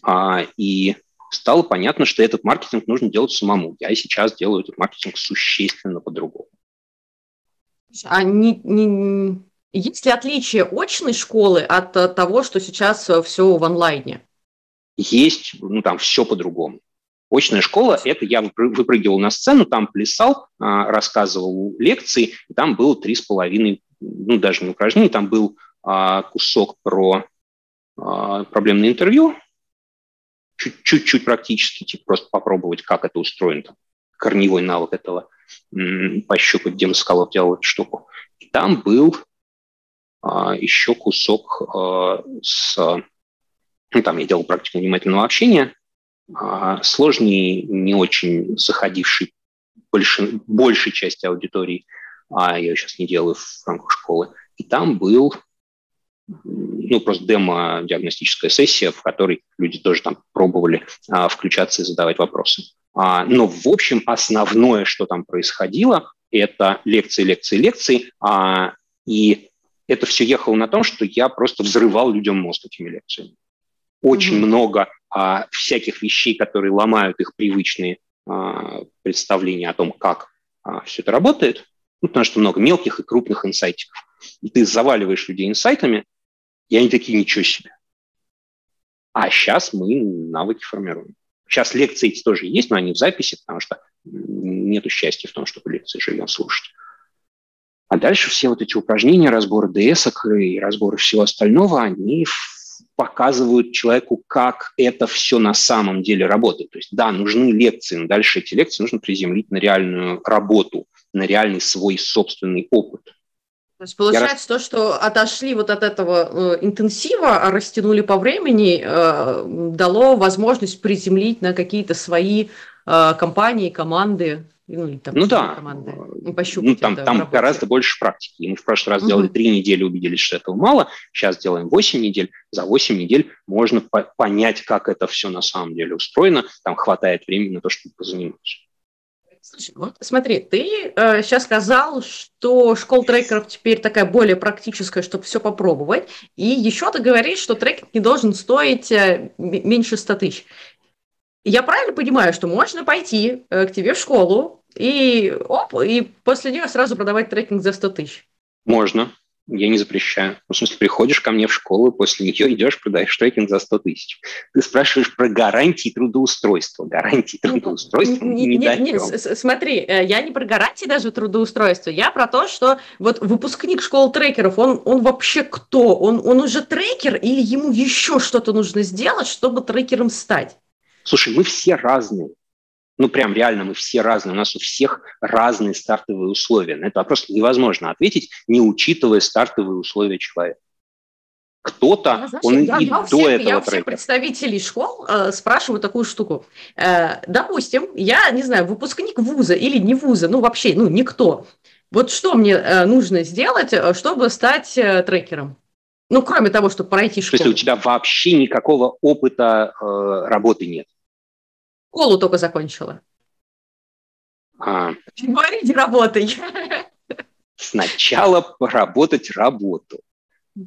а, и стало понятно, что этот маркетинг нужно делать самому. Я и сейчас делаю этот маркетинг существенно по-другому. А не, не, есть ли отличие очной школы от того, что сейчас все в онлайне? Есть, ну там все по-другому. Очная школа – это я выпрыгивал на сцену, там плясал, а, рассказывал лекции, и там было три с половиной, ну даже не упражнений, там был а, кусок про а, проблемное интервью, чуть-чуть практически, типа просто попробовать, как это устроено, там, корневой навык этого, пощупать, где мы скалов делал эту штуку. И там был еще кусок с ну, там я делал практику внимательного общения, а, сложный, не очень заходивший больше, большей части аудитории, а я сейчас не делаю в рамках школы. И там был ну, просто демо-диагностическая сессия, в которой люди тоже там пробовали а, включаться и задавать вопросы. А, но, в общем, основное, что там происходило, это лекции, лекции, лекции, а, и это все ехало на том, что я просто взрывал людям мозг этими лекциями очень mm-hmm. много а, всяких вещей, которые ломают их привычные а, представления о том, как а, все это работает, ну, потому что много мелких и крупных инсайтиков. И ты заваливаешь людей инсайтами, и они такие, ничего себе. А сейчас мы навыки формируем. Сейчас лекции эти тоже есть, но они в записи, потому что нет счастья в том, чтобы лекции живем слушать. А дальше все вот эти упражнения, разборы ds и разборы всего остального, они показывают человеку, как это все на самом деле работает. То есть, да, нужны лекции, но дальше эти лекции нужно приземлить на реальную работу, на реальный свой собственный опыт. То есть получается Я... то, что отошли вот от этого э, интенсива, а растянули по времени, э, дало возможность приземлить на какие-то свои э, компании, команды. Ну, там, ну да, команды. ну, ну там, там гораздо больше практики. Мы в прошлый раз угу. делали три недели, убедились, что этого мало. Сейчас делаем 8 недель. За 8 недель можно по- понять, как это все на самом деле устроено. Там хватает времени на то, чтобы позаниматься. Слушай, вот смотри, ты э, сейчас сказал, что школа трекеров теперь такая более практическая, чтобы все попробовать. И еще ты говоришь, что трекинг не должен стоить э, меньше 100 тысяч. Я правильно понимаю, что можно пойти э, к тебе в школу и оп, и после нее сразу продавать трекинг за 100 тысяч? Можно. Я не запрещаю. Ну, в смысле, приходишь ко мне в школу, после нее идешь, продаешь трекинг за 100 тысяч. Ты спрашиваешь про гарантии трудоустройства. Гарантии трудоустройства не, не, не, не Смотри, э, я не про гарантии даже трудоустройства, я про то, что вот выпускник школы трекеров, он, он вообще кто? Он, он уже трекер или ему еще что-то нужно сделать, чтобы трекером стать? Слушай, мы все разные. Ну, прям реально мы все разные. У нас у всех разные стартовые условия. На этот вопрос невозможно ответить, не учитывая стартовые условия человека. Кто-то, я, он я, и я до всех, этого Я всех представителей школ э, спрашиваю такую штуку. Э, допустим, я, не знаю, выпускник вуза или не вуза, ну, вообще, ну, никто. Вот что мне э, нужно сделать, э, чтобы стать э, трекером? Ну, кроме того, чтобы пройти школу. То есть у тебя вообще никакого опыта э, работы нет? Школу только закончила. А. Говорите, работай. Сначала поработать работу,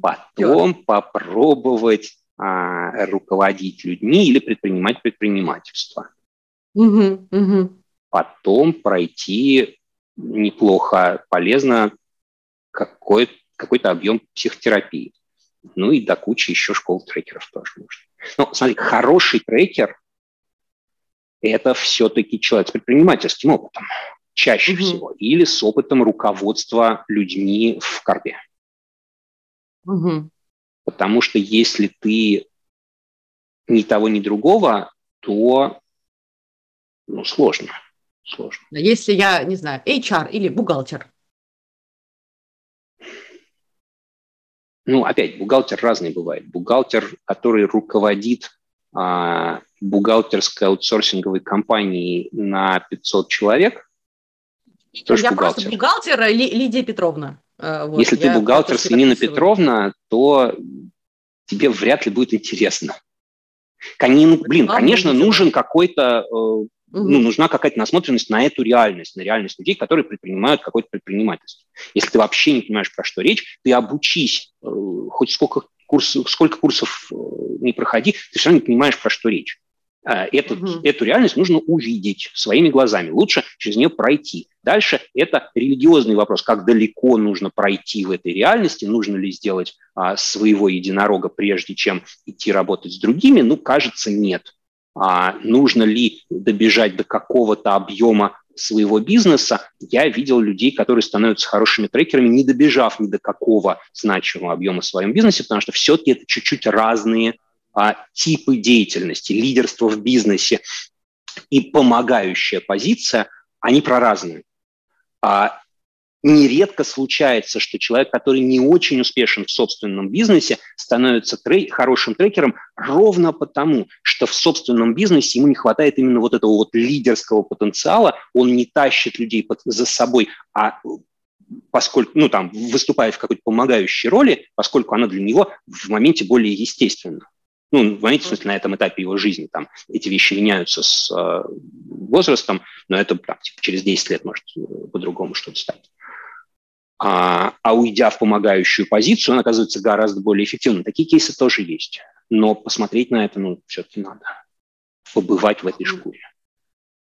потом Все. попробовать а, руководить людьми или предпринимать предпринимательство. Угу, угу. Потом пройти неплохо, полезно какой, какой-то объем психотерапии. Ну и до кучи еще школ трекеров тоже можно. Ну, смотри, хороший трекер это все-таки человек с предпринимательским опытом, чаще угу. всего, или с опытом руководства людьми в корпе. Угу. Потому что если ты ни того, ни другого, то ну, сложно. Сложно. Если я, не знаю, HR или бухгалтер. Ну, опять, бухгалтер разный бывает. Бухгалтер, который руководит бухгалтерской аутсорсинговой компании на 500 человек. Тоже я бухгалтер. просто бухгалтер Ли, Лидия Петровна. А, вот, Если ты бухгалтер Свинина Петровна, то тебе вряд ли будет интересно. Конин, блин, конечно, нужен какой-то, угу. ну, нужна какая-то насмотренность на эту реальность, на реальность людей, которые предпринимают какое-то предпринимательство. Если ты вообще не понимаешь, про что речь, ты обучись э, хоть сколько курс, сколько курсов э, не проходи, ты все равно не понимаешь, про что речь. Э, эту, угу. эту реальность нужно увидеть своими глазами, лучше через нее пройти. Дальше это религиозный вопрос, как далеко нужно пройти в этой реальности, нужно ли сделать а, своего единорога, прежде чем идти работать с другими, ну, кажется, нет. А, нужно ли добежать до какого-то объема своего бизнеса, я видел людей, которые становятся хорошими трекерами, не добежав ни до какого значимого объема в своем бизнесе, потому что все-таки это чуть-чуть разные а, типы деятельности, лидерство в бизнесе и помогающая позиция, они про разные. А, нередко случается, что человек, который не очень успешен в собственном бизнесе, становится трей- хорошим трекером ровно потому, что в собственном бизнесе ему не хватает именно вот этого вот лидерского потенциала, он не тащит людей под, за собой, а поскольку, ну, там, выступая в какой-то помогающей роли, поскольку она для него в моменте более естественна. Ну, в моменте, в смысле, на этом этапе его жизни там эти вещи меняются с э, возрастом, но это там, типа, через 10 лет может э, по-другому что-то стать. А, а уйдя в помогающую позицию, он оказывается гораздо более эффективным. Такие кейсы тоже есть. Но посмотреть на это, ну, все-таки надо. Побывать в этой шкуре.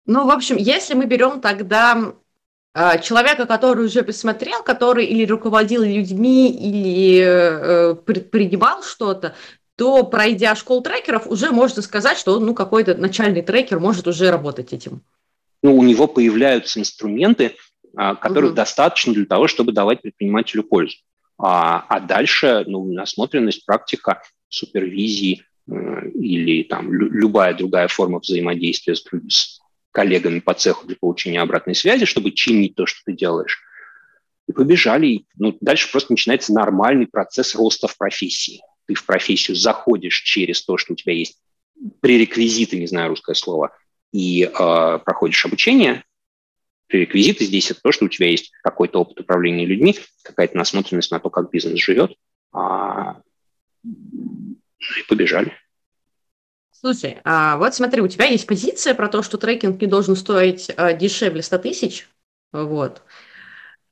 Ну, в общем, если мы берем тогда э, человека, который уже посмотрел, который или руководил людьми, или э, предпринимал что-то, то, пройдя школу трекеров, уже можно сказать, что ну, какой-то начальный трекер может уже работать этим. Ну, у него появляются инструменты, а, которых угу. достаточно для того, чтобы давать предпринимателю пользу. А, а дальше ну, насмотренность, практика, супервизии э, или там любая другая форма взаимодействия с, с коллегами по цеху для получения обратной связи, чтобы чинить то, что ты делаешь. И побежали. И, ну, дальше просто начинается нормальный процесс роста в профессии ты в профессию заходишь через то, что у тебя есть пререквизиты, не знаю русское слово, и э, проходишь обучение. Пререквизиты здесь это то, что у тебя есть какой-то опыт управления людьми, какая-то насмотренность на то, как бизнес живет. А, и побежали. Слушай, а вот смотри, у тебя есть позиция про то, что трекинг не должен стоить а, дешевле 100 тысяч. Вот.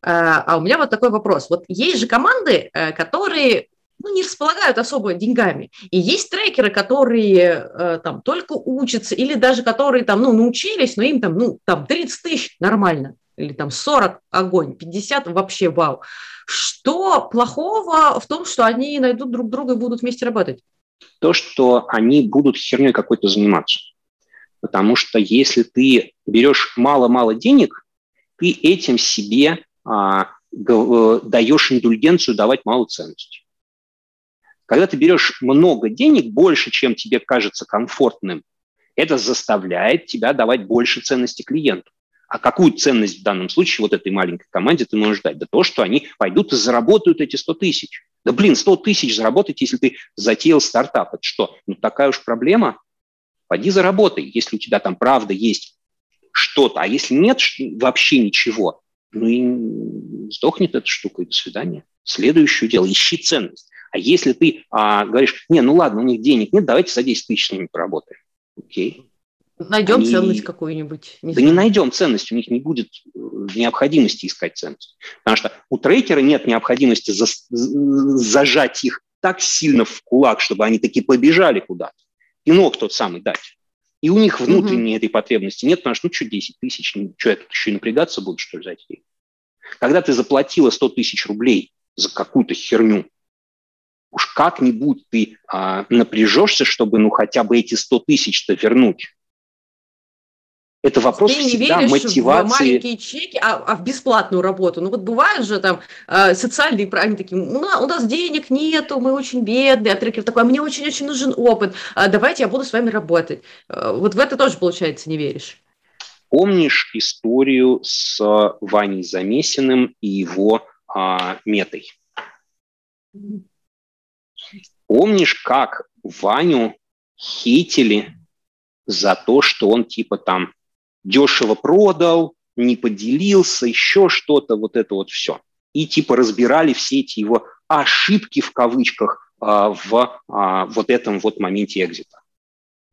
А, а у меня вот такой вопрос. Вот есть же команды, э, которые ну, не располагают особо деньгами. И есть трекеры, которые э, там только учатся, или даже которые там, ну, научились, но им там, ну, там 30 тысяч нормально, или там 40 огонь, 50 вообще вау. Что плохого в том, что они найдут друг друга и будут вместе работать? То, что они будут херней какой-то заниматься. Потому что если ты берешь мало-мало денег, ты этим себе а, э, даешь индульгенцию давать малую ценность. Когда ты берешь много денег, больше, чем тебе кажется комфортным, это заставляет тебя давать больше ценности клиенту. А какую ценность в данном случае вот этой маленькой команде ты можешь дать? Да то, что они пойдут и заработают эти 100 тысяч. Да блин, 100 тысяч заработать, если ты затеял стартап. Это что? Ну такая уж проблема. Пойди заработай, если у тебя там правда есть что-то. А если нет вообще ничего, ну и сдохнет эта штука, и до свидания. Следующее дело, ищи ценность. А если ты а, говоришь, не, ну ладно, у них денег нет, давайте за 10 тысяч с ними поработаем. Окей. Найдем Они... ценность какую-нибудь. Не да знаю. не найдем ценность, у них не будет э, необходимости искать ценность. Потому что у трекера нет необходимости за... зажать их так сильно в кулак, чтобы они таки побежали куда-то. Пинок тот самый дать. И у них внутренней угу. этой потребности нет, потому что, ну, что 10 тысяч, что я тут еще и напрягаться буду, что ли, за эти Когда ты заплатила 100 тысяч рублей за какую-то херню, уж как-нибудь ты а, напряжешься, чтобы ну хотя бы эти 100 тысяч-то вернуть. Это вопрос ты всегда не веришь мотивации. в маленькие чеки, а, а в бесплатную работу. Ну вот бывают же там э, социальные, они такие, у нас, у нас денег нету, мы очень бедные, а трекер такой, а мне очень-очень нужен опыт, а давайте я буду с вами работать. А, вот в это тоже, получается, не веришь. Помнишь историю с Ваней Замесиным и его а, метой? Помнишь, как Ваню хейтили за то, что он типа там дешево продал, не поделился, еще что-то, вот это вот все. И типа разбирали все эти его ошибки в кавычках а, в а, вот этом вот моменте экзита.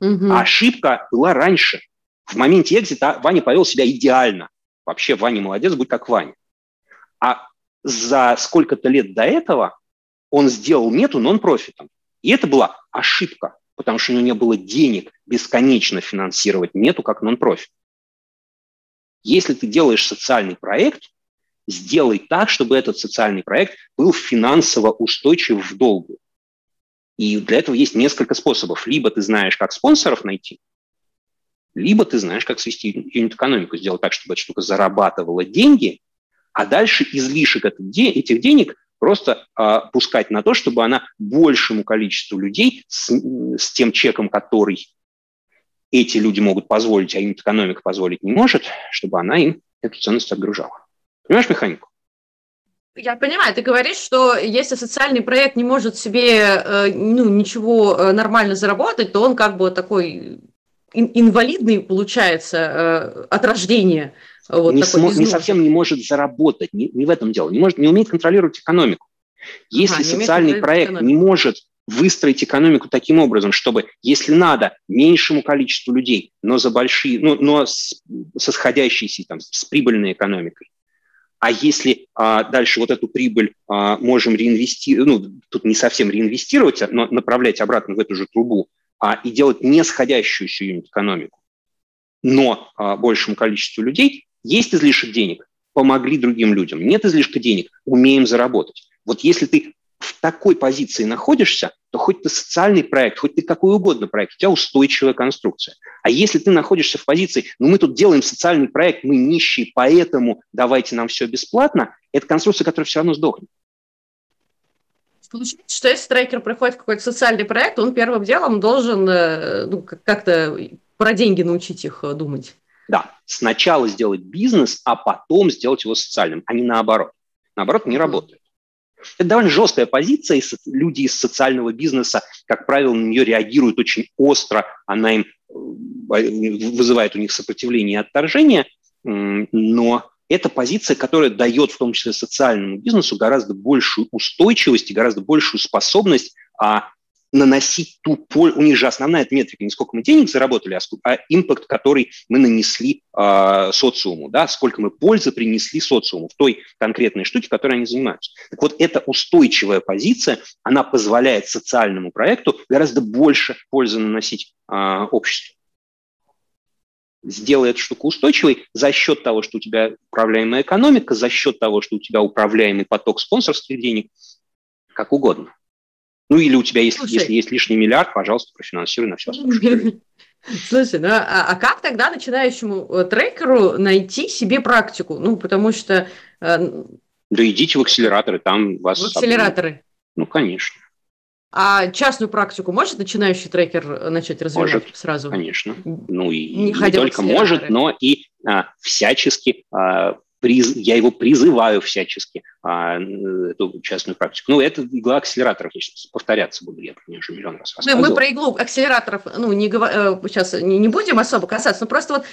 Угу. ошибка была раньше. В моменте экзита Ваня повел себя идеально. Вообще Ваня молодец, будь как Ваня. А за сколько-то лет до этого он сделал мету нон-профитом. И это была ошибка, потому что у него не было денег бесконечно финансировать нету как нон-профит. Если ты делаешь социальный проект, сделай так, чтобы этот социальный проект был финансово устойчив в долгу. И для этого есть несколько способов. Либо ты знаешь, как спонсоров найти, либо ты знаешь, как свести юнит-экономику, сделать так, чтобы эта штука зарабатывала деньги, а дальше излишек этих денег просто а, пускать на то, чтобы она большему количеству людей с, с тем чеком, который эти люди могут позволить, а юнит-экономика позволить не может, чтобы она им эту ценность отгружала. Понимаешь механику? Я понимаю, ты говоришь, что если социальный проект не может себе э, ну, ничего э, нормально заработать, то он как бы такой инвалидный, получается, э, от рождения. Вот не, смо- не совсем не может заработать, не, не в этом дело, не, может, не умеет контролировать экономику. Если ага, социальный проект экономику. не может выстроить экономику таким образом, чтобы, если надо, меньшему количеству людей, но за большие, ну, но с, со сходящейся там, с прибыльной экономикой, а если а, дальше вот эту прибыль а, можем реинвестировать, ну, тут не совсем реинвестировать, но направлять обратно в эту же трубу, а, и делать не сходящуюся юнит-экономику, но а, большему количеству людей, есть излишек денег, помогли другим людям. Нет излишка денег, умеем заработать. Вот если ты в такой позиции находишься, то хоть ты социальный проект, хоть ты какой угодно проект, у тебя устойчивая конструкция. А если ты находишься в позиции, ну мы тут делаем социальный проект, мы нищие, поэтому давайте нам все бесплатно, это конструкция, которая все равно сдохнет. Получается, что если трекер приходит в какой-то социальный проект, он первым делом должен э, ну, как-то про деньги научить их э, думать. Да, сначала сделать бизнес, а потом сделать его социальным, а не наоборот. Наоборот, не работает. Это довольно жесткая позиция, и люди из социального бизнеса, как правило, на нее реагируют очень остро, она им э, вызывает у них сопротивление и отторжение, но это позиция, которая дает в том числе социальному бизнесу гораздо большую устойчивость и гораздо большую способность а, наносить ту пользу. У них же основная метрика не сколько мы денег заработали, а, а импакт, который мы нанесли э, социуму, да, сколько мы пользы принесли социуму в той конкретной штуке, которой они занимаются. Так вот, эта устойчивая позиция, она позволяет социальному проекту гораздо больше пользы наносить э, обществу сделай эту штуку устойчивой за счет того, что у тебя управляемая экономика, за счет того, что у тебя управляемый поток спонсорских денег, как угодно. Ну или у тебя, если, если есть лишний миллиард, пожалуйста, профинансируй на все Слушай, ну а, а как тогда начинающему э, трекеру найти себе практику? Ну, потому что... Э, да идите в акселераторы, там вас... В акселераторы? Ну, конечно. А частную практику может начинающий трекер э, начать развивать может, сразу? Конечно. Ну и не, не только может, но и а, всячески а, приз, я его призываю всячески, а, эту частную практику. Ну, это игла акселераторов, я сейчас повторяться буду, я про нее уже миллион раз рассказывал. Мы, про иглу акселераторов, ну, не, сейчас э, не, не будем особо касаться, но просто вот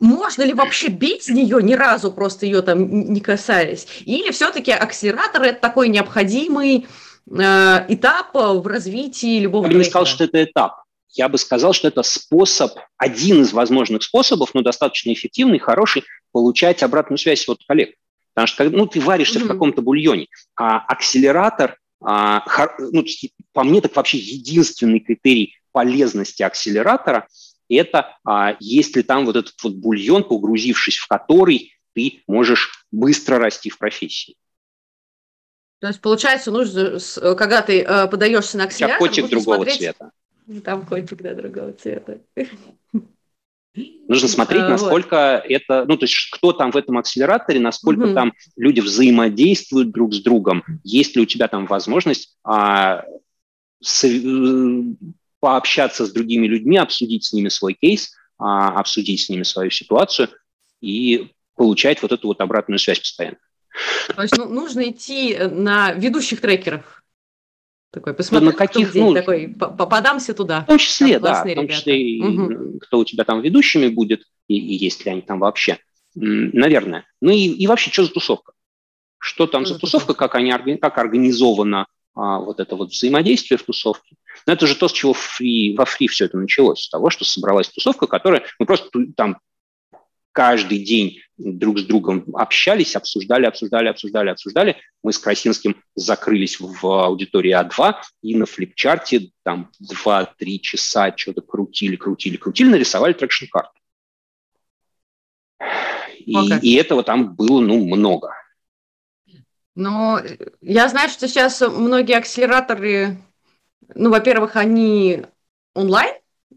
можно ли вообще без нее ни разу просто ее там не касаясь? Или все-таки акселератор – это такой необходимый Э, этап в развитии любого Я бы не сказал, что это этап. Я бы сказал, что это способ, один из возможных способов, но достаточно эффективный, хороший, получать обратную связь от коллег. Потому что ну, ты варишься mm-hmm. в каком-то бульоне, а акселератор, а, ну, по мне, так вообще единственный критерий полезности акселератора – это а, есть ли там вот этот вот бульон, погрузившись в который ты можешь быстро расти в профессии. То есть, получается, нужно, когда ты э, подаешься на акселератор... Сейчас котик другого смотреть... цвета. Там котик, да, другого цвета. Нужно смотреть, а, насколько вот. это, ну, то есть кто там в этом акселераторе, насколько угу. там люди взаимодействуют друг с другом, есть ли у тебя там возможность а, с, э, пообщаться с другими людьми, обсудить с ними свой кейс, а, обсудить с ними свою ситуацию и получать вот эту вот обратную связь постоянно. То есть ну, нужно идти э, на ведущих трекеров. Такой, посмотри, на каких, ну, такой, попадамся туда. В том числе, да, в том числе, угу. кто у тебя там ведущими будет, и, и есть ли они там вообще, наверное. Ну и, и вообще, что за тусовка? Что там что за тусовка, как, они, как организовано а, вот это вот взаимодействие в тусовке. Но это же то, с чего фри, во фри все это началось, с того, что собралась тусовка, которая, ну просто там каждый день друг с другом общались, обсуждали, обсуждали, обсуждали, обсуждали. Мы с Красинским закрылись в аудитории А2 и на флипчарте там 2-3 часа что-то крутили, крутили, крутили, нарисовали трекшн-карту. И, okay. и этого там было, ну, много. Но я знаю, что сейчас многие акселераторы, ну, во-первых, они онлайн,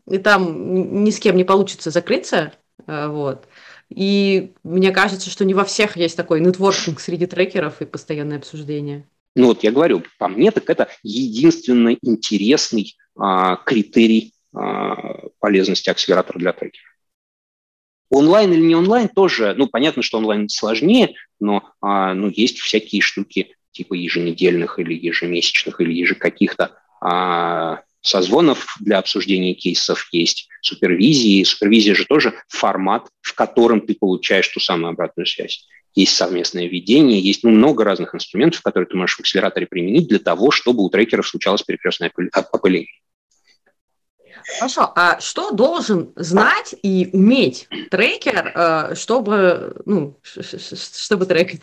и там ни с кем не получится закрыться, э, вот. И мне кажется, что не во всех есть такой нетворкинг среди трекеров и постоянное обсуждение. Ну вот я говорю, по мне так это единственный интересный а, критерий а, полезности акселератора для трекера. Онлайн или не онлайн тоже, ну понятно, что онлайн сложнее, но а, ну, есть всякие штуки типа еженедельных или ежемесячных или еже каких-то а, созвонов для обсуждения кейсов, есть супервизии. Супервизия же тоже формат, в котором ты получаешь ту самую обратную связь. Есть совместное ведение, есть ну, много разных инструментов, которые ты можешь в акселераторе применить для того, чтобы у трекеров случалось перекрестное опыление. Хорошо, а что должен знать и уметь трекер, э, чтобы, ну, чтобы трекать?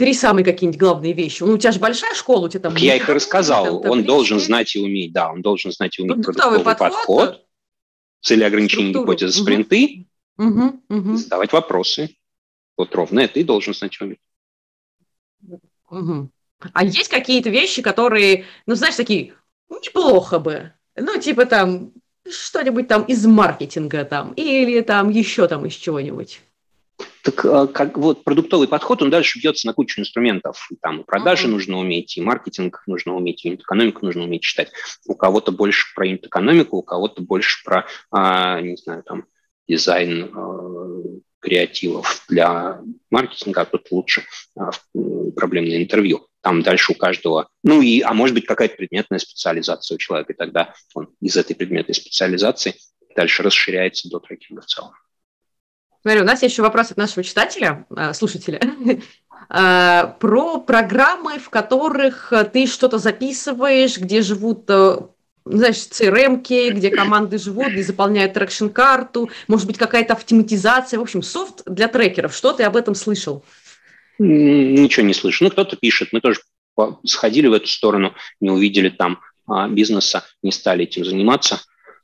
Три самые какие-нибудь главные вещи. Ну, у тебя же большая школа, у тебя там... Я их и рассказал. Там, он должен знать и уметь, да, он должен знать и уметь продуктовый подход, подход цели ограничения гипотезы угу. спринты, угу, угу. задавать вопросы. Вот ровно это и должен знать и уметь. Угу. А есть какие-то вещи, которые, ну, знаешь, такие, неплохо бы. Ну, типа там, что-нибудь там из маркетинга там, или там еще там из чего-нибудь. Так а, как вот продуктовый подход, он дальше бьется на кучу инструментов. Там продажи uh-huh. нужно уметь, и маркетинг нужно уметь, и экономику нужно уметь читать. У кого-то больше про экономику, у кого-то больше про, а, не знаю, там, дизайн а, креативов для маркетинга, а тут лучше а, проблемное интервью. Там дальше у каждого, ну и, а может быть, какая-то предметная специализация у человека, и тогда он из этой предметной специализации дальше расширяется до трекинга в целом. Смотри, у нас есть еще вопрос от нашего читателя, э, слушателя, э, про программы, в которых ты что-то записываешь, где живут э, знаешь, CRM-ки, где команды живут, где заполняют трекшн-карту, может быть, какая-то автоматизация, в общем, софт для трекеров. Что ты об этом слышал? Ничего не слышу. Ну, кто-то пишет. Мы тоже сходили в эту сторону, не увидели там а, бизнеса, не стали этим заниматься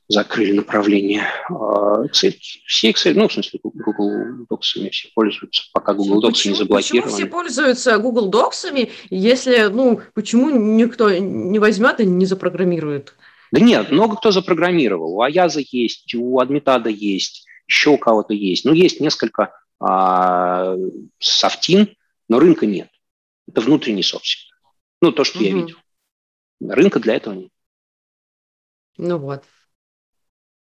закрыли направление Excel. А, все Excel, ну, в смысле, Google Docs все пользуются, пока Google Docs почему, не заблокированы. Почему все пользуются Google Docs, если, ну, почему никто не возьмет и не запрограммирует? Да нет, много кто запрограммировал. У Аяза есть, у Адмитада есть, еще у кого-то есть. Ну, есть несколько а, софтин, но рынка нет. Это внутренний софт. Ну, то, что угу. я видел. Рынка для этого нет. Ну вот.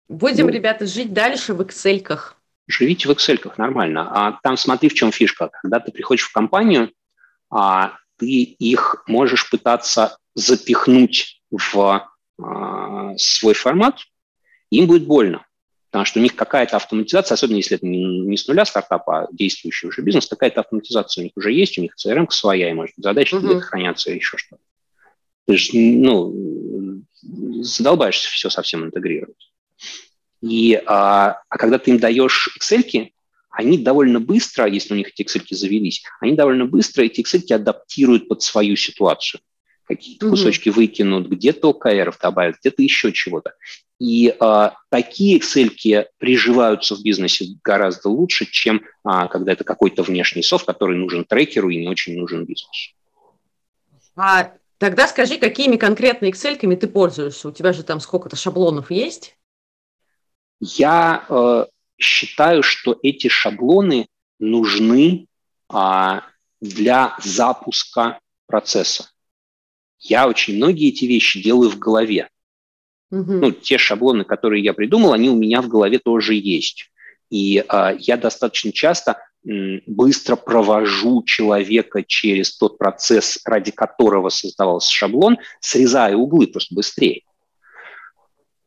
Будем, ну, ребята, жить дальше в Excel. Живите в Excel, нормально. А там смотри, в чем фишка. Когда ты приходишь в компанию, а, ты их можешь пытаться запихнуть в а, свой формат, им будет больно. Потому что у них какая-то автоматизация, особенно если это не, не с нуля стартапа, а действующий уже бизнес, какая-то автоматизация у них уже есть, у них CRM своя, и, может быть, задачи uh-huh. где-то хранятся, еще что-то. Ты же, ну, задолбаешься все совсем интегрировать. И а, а когда ты им даешь Excel, они довольно быстро, если у них эти Excel завелись, они довольно быстро эти Excel адаптируют под свою ситуацию. Какие-то mm-hmm. кусочки выкинут, где-то ОКРов добавят, где-то еще чего-то. И а, такие Excel приживаются в бизнесе гораздо лучше, чем а, когда это какой-то внешний софт, который нужен трекеру и не очень нужен бизнесу. А тогда скажи, какими конкретно Excel ты пользуешься? У тебя же там сколько-то шаблонов есть? Я э, считаю, что эти шаблоны нужны а, для запуска процесса. Я очень многие эти вещи делаю в голове. Угу. Ну, те шаблоны, которые я придумал, они у меня в голове тоже есть. И а, я достаточно часто м, быстро провожу человека через тот процесс, ради которого создавался шаблон, срезая углы просто быстрее.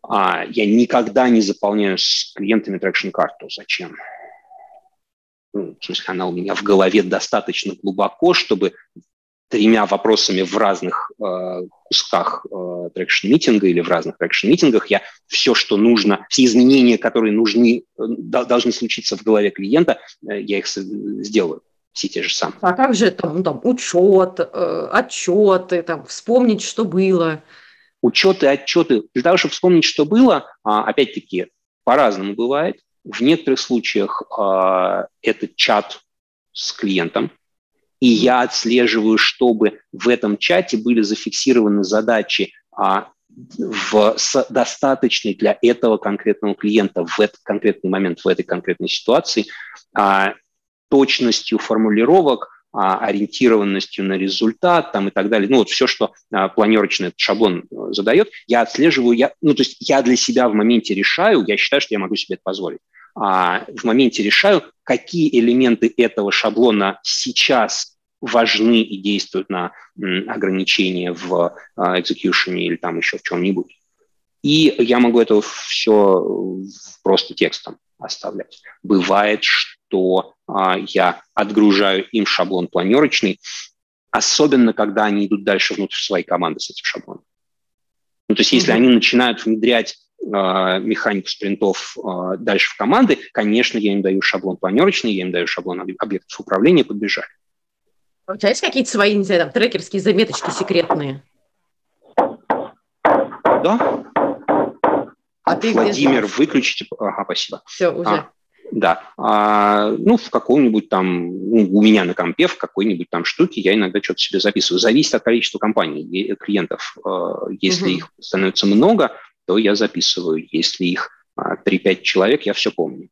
А, я никогда не заполняю с клиентами трекшн-карту. Зачем? Ну, в смысле, она у меня в голове достаточно глубоко, чтобы тремя вопросами в разных э, кусках э, traction-митинга или в разных traction-митингах. Я все, что нужно, все изменения, которые нужны, э, должны случиться в голове клиента, э, я их сделаю все те же самые. А как же там, там учет, э, отчеты, там, вспомнить, что было? Учеты, отчеты. Для того, чтобы вспомнить, что было, а, опять-таки, по-разному бывает. В некоторых случаях а, это чат с клиентом, и я отслеживаю, чтобы в этом чате были зафиксированы задачи а, в, достаточной для этого конкретного клиента в этот конкретный момент, в этой конкретной ситуации, точностью формулировок, ориентированностью на результат там, и так далее. Ну вот все, что а, планерочный этот шаблон э, задает, я отслеживаю, я, ну то есть я для себя в моменте решаю, я считаю, что я могу себе это позволить. А, в моменте решаю, какие элементы этого шаблона сейчас важны и действуют на ограничения в экзекьюшене или там еще в чем-нибудь. И я могу это все просто текстом оставлять. Бывает, что а, я отгружаю им шаблон планерочный, особенно когда они идут дальше внутрь своей команды с этим шаблоном. Ну, то есть если mm-hmm. они начинают внедрять э, механику спринтов э, дальше в команды, конечно, я им даю шаблон планерочный, я им даю шаблон объектов управления, подбежали. А у тебя есть какие-то свои, не знаю, там, трекерские заметочки секретные? Да. А ты Владимир, выключите. Ага, спасибо. Все, уже. А, да. А, ну, в каком-нибудь там, ну, у меня на компе, в какой-нибудь там штуке я иногда что-то себе записываю. Зависит от количества компаний, клиентов. А, если угу. их становится много, то я записываю. Если их 3-5 а, человек, я все помню.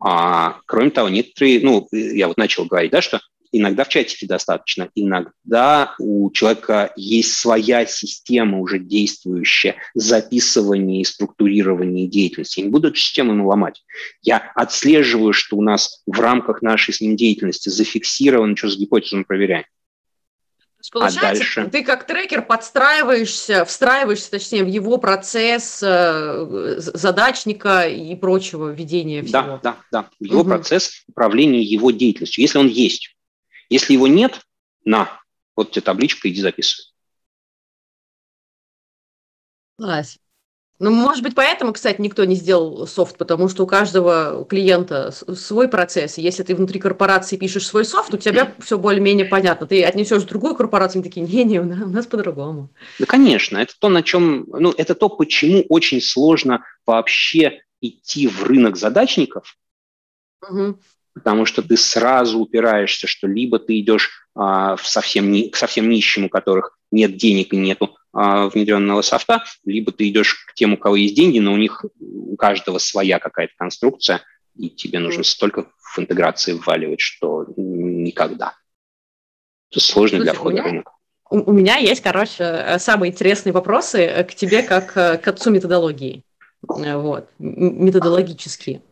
А, кроме того, некоторые, ну, я вот начал говорить, да, что иногда в чатике достаточно, иногда у человека есть своя система уже действующая записывания и структурирования деятельности. Я не буду эту систему ему ломать. Я отслеживаю, что у нас в рамках нашей с ним деятельности зафиксировано, что с гипотезой мы проверяем. получается, а дальше... ты как трекер подстраиваешься, встраиваешься, точнее, в его процесс э, задачника и прочего ведения всего. Да, да, да. В его угу. процесс управления его деятельностью, если он есть. Если его нет, на, вот тебе табличка, иди записывай. Класс. Ну, может быть, поэтому, кстати, никто не сделал софт, потому что у каждого клиента свой процесс. Если ты внутри корпорации пишешь свой софт, у тебя все более-менее понятно. Ты отнесешь в другую корпорацию, и такие, не-не, у нас по-другому. Да, конечно. Это то, на чем, ну, это то, почему очень сложно вообще идти в рынок задачников, угу потому что ты сразу упираешься, что либо ты идешь а, в совсем ни, к совсем нищим, у которых нет денег и нету а, внедренного софта, либо ты идешь к тем, у кого есть деньги, но у них у каждого своя какая-то конструкция, и тебе нужно столько в интеграции вваливать, что никогда. Это сложно для входа в рынок. У, меня есть, короче, самые интересные вопросы к тебе как к отцу методологии. Вот, методологические.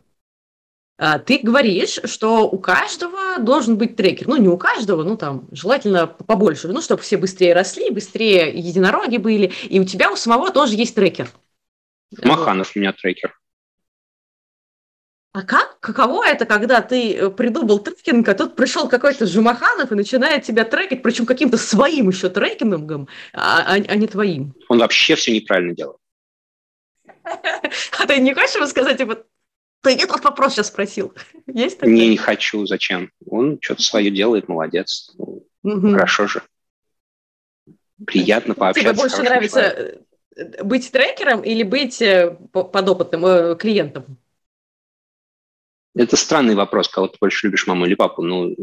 А, ты говоришь, что у каждого должен быть трекер. Ну, не у каждого, ну, там, желательно побольше, ну, чтобы все быстрее росли, быстрее единороги были. И у тебя у самого тоже есть трекер. Маханов у меня трекер. А как? Каково это, когда ты э, придумал трекинг, а тут пришел какой-то Жумаханов и начинает тебя трекать, причем каким-то своим еще трекингом, а, а, а не твоим? Он вообще все неправильно делает. А ты не хочешь рассказать, типа, ты этот вопрос сейчас спросил. Есть такое? Не, не хочу. Зачем? Он что-то свое делает, молодец. угу. Хорошо же. Приятно пообщаться. Тебе больше нравится человеком. Э, быть трекером или быть э, подопытным э, клиентом? Это странный вопрос, кого ты больше любишь, маму или папу. Ну,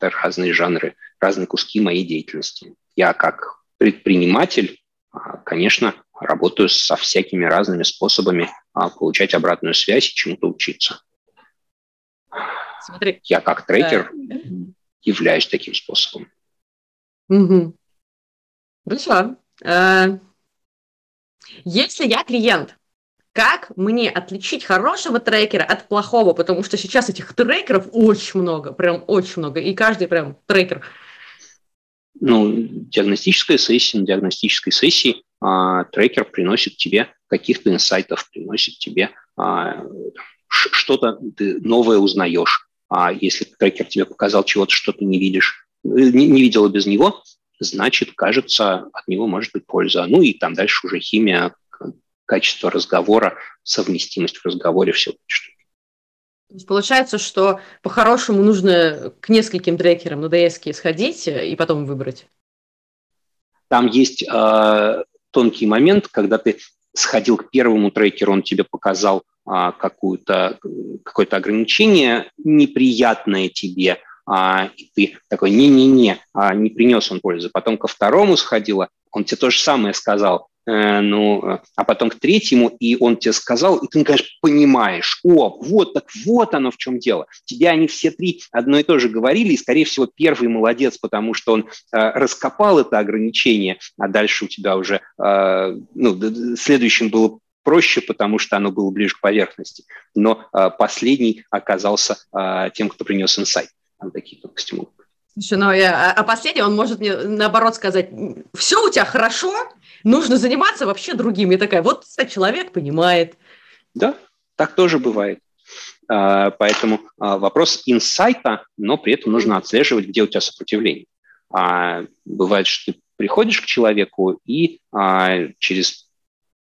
это разные жанры, разные куски моей деятельности. Я как предприниматель, а, конечно, работаю со всякими разными способами а, получать обратную связь и чему-то учиться. Смотри. Я как трекер да. являюсь таким способом. Угу. Хорошо. А, если я клиент, как мне отличить хорошего трекера от плохого? Потому что сейчас этих трекеров очень много, прям очень много, и каждый прям трекер. Ну, диагностическая сессия, на диагностической сессии а, трекер приносит тебе каких-то инсайтов, приносит тебе а, что-то ты новое узнаешь. А если трекер тебе показал чего-то, что ты не видишь, не, не видела без него, значит, кажется, от него может быть польза. Ну и там дальше уже химия, качество разговора, совместимость в разговоре, все что Получается, что по-хорошему нужно к нескольким трекерам на DS сходить и потом выбрать. Там есть э, тонкий момент, когда ты сходил к первому трекеру, он тебе показал э, какое-то ограничение неприятное тебе, а, и ты такой, не-не-не, а, не принес он пользы. Потом ко второму сходила, он тебе то же самое сказал, Э, ну, э, а потом к третьему, и он тебе сказал, и ты, конечно, понимаешь, о, вот так вот оно в чем дело. Тебе они все три одно и то же говорили, и, скорее всего, первый молодец, потому что он э, раскопал это ограничение, а дальше у тебя уже, э, ну, следующим было проще, потому что оно было ближе к поверхности. Но э, последний оказался э, тем, кто принес инсайт. Там такие тонкости могут Слушай, ну, я, а, а последний, он может мне наоборот сказать, все у тебя хорошо, нужно заниматься вообще другим. Я такая, вот человек понимает. Да, так тоже бывает. А, поэтому а, вопрос инсайта, но при этом нужно отслеживать, где у тебя сопротивление. А, бывает, что ты приходишь к человеку и через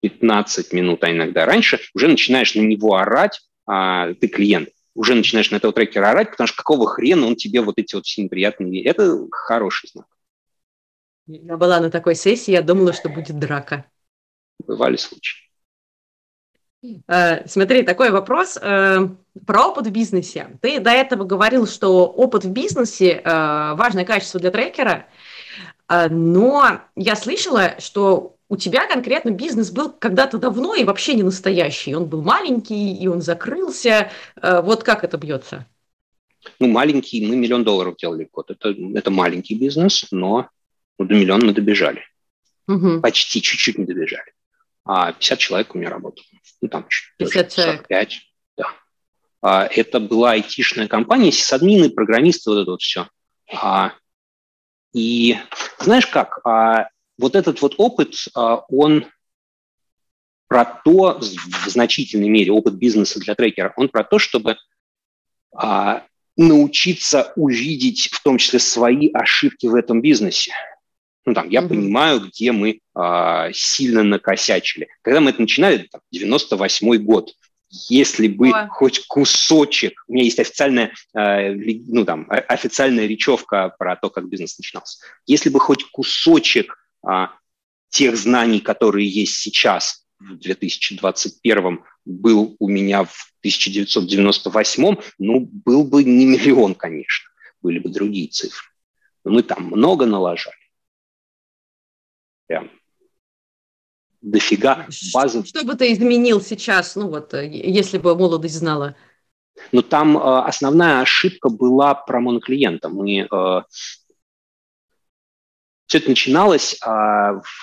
15 минут, а иногда раньше, уже начинаешь на него орать, ты клиент, уже начинаешь на этого трекера орать, потому что какого хрена он тебе вот эти вот все неприятные... Это хороший знак. Я была на такой сессии, я думала, что будет драка. Бывали случаи. Э, смотри, такой вопрос э, про опыт в бизнесе. Ты до этого говорил, что опыт в бизнесе э, важное качество для трекера, но я слышала, что у тебя конкретно бизнес был когда-то давно и вообще не настоящий. Он был маленький, и он закрылся. Вот как это бьется? Ну, маленький, мы миллион долларов делали в год. Это, это маленький бизнес, но ну, до миллиона мы добежали. Угу. Почти чуть-чуть не добежали. А 50 человек у меня работало. Ну, там 50 45. Да. А, это была айтишная компания, сисадмины, программисты, вот это вот все. А, и знаешь как, а, вот этот вот опыт, а, он про то, в значительной мере, опыт бизнеса для трекера, он про то, чтобы а, научиться увидеть в том числе свои ошибки в этом бизнесе. Ну, там, я mm-hmm. понимаю, где мы а, сильно накосячили. Когда мы это начинали, там, 98 год, если бы Ой. хоть кусочек, у меня есть официальная, э, ну, там, официальная речевка про то, как бизнес начинался, если бы хоть кусочек э, тех знаний, которые есть сейчас в 2021 был у меня в 1998, ну, был бы не миллион, конечно, были бы другие цифры. Но мы там много налажали прям дофига базы. Что бы ты изменил сейчас, ну вот, э, если бы молодость знала? Ну, там э, основная ошибка была про моноклиента. Мы, э, все это начиналось э,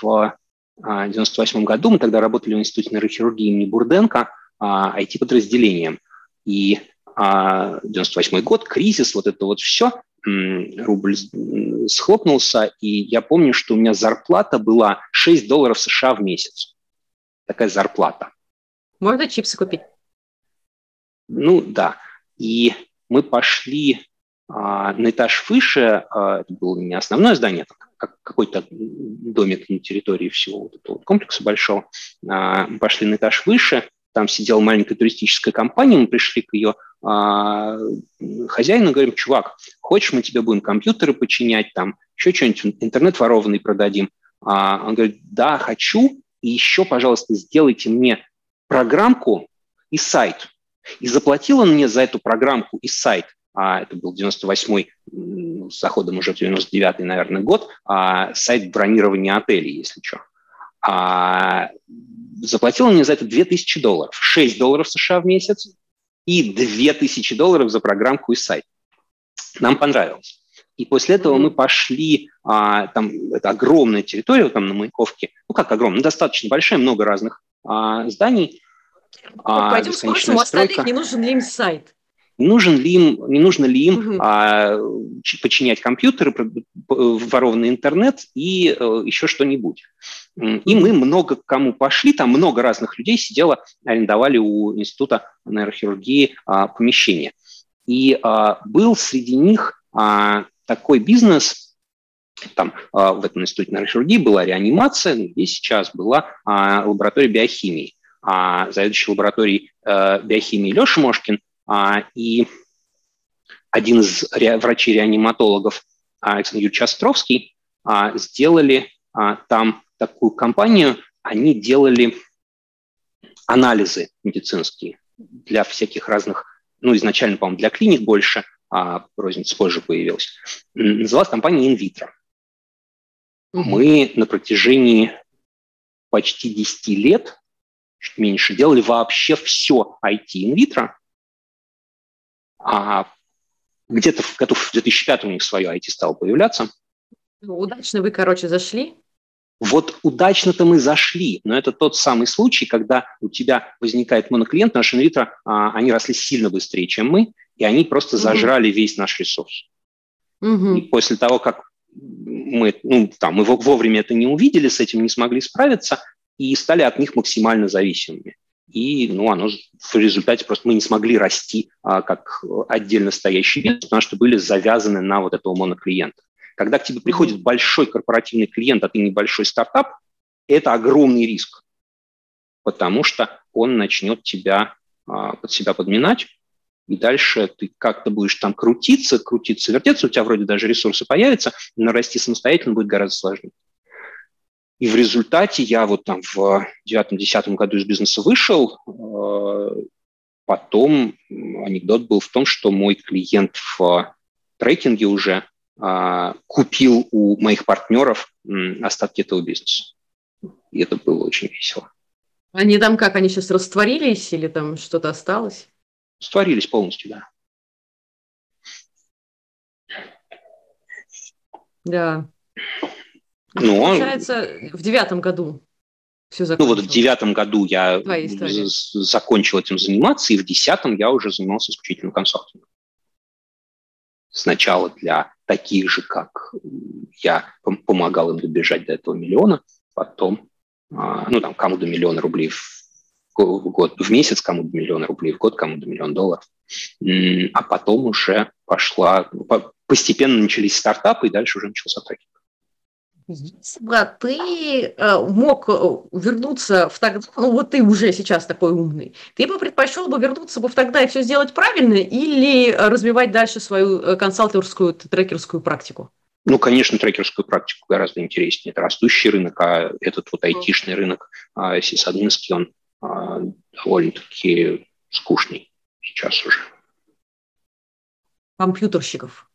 в 1998 э, году. Мы тогда работали в Институте нейрохирургии имени Бурденко, э, IT-подразделением. И э, 98 год, кризис, вот это вот все рубль схлопнулся, и я помню, что у меня зарплата была 6 долларов США в месяц. Такая зарплата. Можно чипсы купить? Ну, да. И мы пошли а, на этаж выше, а, это было не основное здание, как, какой-то домик на территории всего вот этого комплекса большого. А, мы пошли на этаж выше, там сидела маленькая туристическая компания, мы пришли к ее а, хозяину и говорим, чувак, хочешь, мы тебе будем компьютеры починять, там еще что-нибудь, интернет ворованный продадим. А, он говорит, да, хочу, и еще, пожалуйста, сделайте мне программку и сайт. И заплатил он мне за эту программку и сайт, а, это был 98-й, с заходом уже в 99-й, наверное, год, а, сайт бронирования отелей, если что. А, заплатил мне за это 2000 долларов, 6 долларов США в месяц и 2000 долларов за программку и сайт. Нам понравилось. И после этого мы пошли, а, там это огромная территория там на Маяковке, ну как огромная, достаточно большая, много разных а, зданий. А, Пойдем спросим, у остальных не нужен ли им сайт? нужен ли им, не нужно ли им угу. а, починять компьютеры, ворованный интернет и а, еще что-нибудь. И мы много кому пошли, там много разных людей сидело, арендовали у Института нейрохирургии а, помещение. И а, был среди них а, такой бизнес, там а, в этом институте Рашурди была реанимация, и сейчас была а, лаборатория биохимии. А, заведующий лабораторией а, биохимии Леша Мошкин и один из ре, врачей-реаниматологов Александр Юрьевич Островский а, сделали а, там такую компанию, они делали анализы медицинские для всяких разных, ну, изначально, по-моему, для клиник больше, а розница позже появилась. Называлась компания «Инвитро». Мы на протяжении почти 10 лет, чуть меньше, делали вообще все IT инвитро. А где-то в году в 2005 у них свое IT стало появляться. Ну, удачно вы, короче, зашли. Вот удачно-то мы зашли, но это тот самый случай, когда у тебя возникает моноклиент, наши инвитро, а, они росли сильно быстрее, чем мы, и они просто угу. зажрали весь наш ресурс. Угу. И после того, как мы, ну, там, мы вовремя это не увидели, с этим не смогли справиться и стали от них максимально зависимыми. И ну, оно в результате просто мы не смогли расти а, как отдельно стоящий бизнес, потому что были завязаны на вот этого моноклиента. Когда к тебе приходит большой корпоративный клиент, а ты небольшой стартап, это огромный риск, потому что он начнет тебя а, под себя подминать, и дальше ты как-то будешь там крутиться, крутиться, вертеться, у тебя вроде даже ресурсы появятся, но расти самостоятельно будет гораздо сложнее. И в результате я вот там в девятом-десятом году из бизнеса вышел, э, потом анекдот был в том, что мой клиент в трекинге уже э, купил у моих партнеров остатки этого бизнеса. И это было очень весело. Они там как, они сейчас растворились или там что-то осталось? Растворились полностью, да. Да. Ну, Получается, в девятом году все закончилось. Ну вот в девятом году я закончил этим заниматься, и в десятом я уже занимался исключительно консалтингом. Сначала для таких же, как я помогал им добежать до этого миллиона, потом, а, ну там, кому до миллиона рублей в год, в месяц, кому до миллиона рублей в год, кому до миллиона долларов. А потом уже пошла, постепенно начались стартапы, и дальше уже начался трекинг. Если бы ты э, мог э, вернуться в тогда, ну вот ты уже сейчас такой умный, ты бы предпочел бы вернуться бы в тогда и все сделать правильно или развивать дальше свою э, консалтерскую трекерскую практику? Ну, конечно, трекерскую практику гораздо интереснее. Это растущий рынок, а этот вот айтишный рынок, а сисадминский, он а, довольно-таки скучный сейчас уже. Компьютерщиков.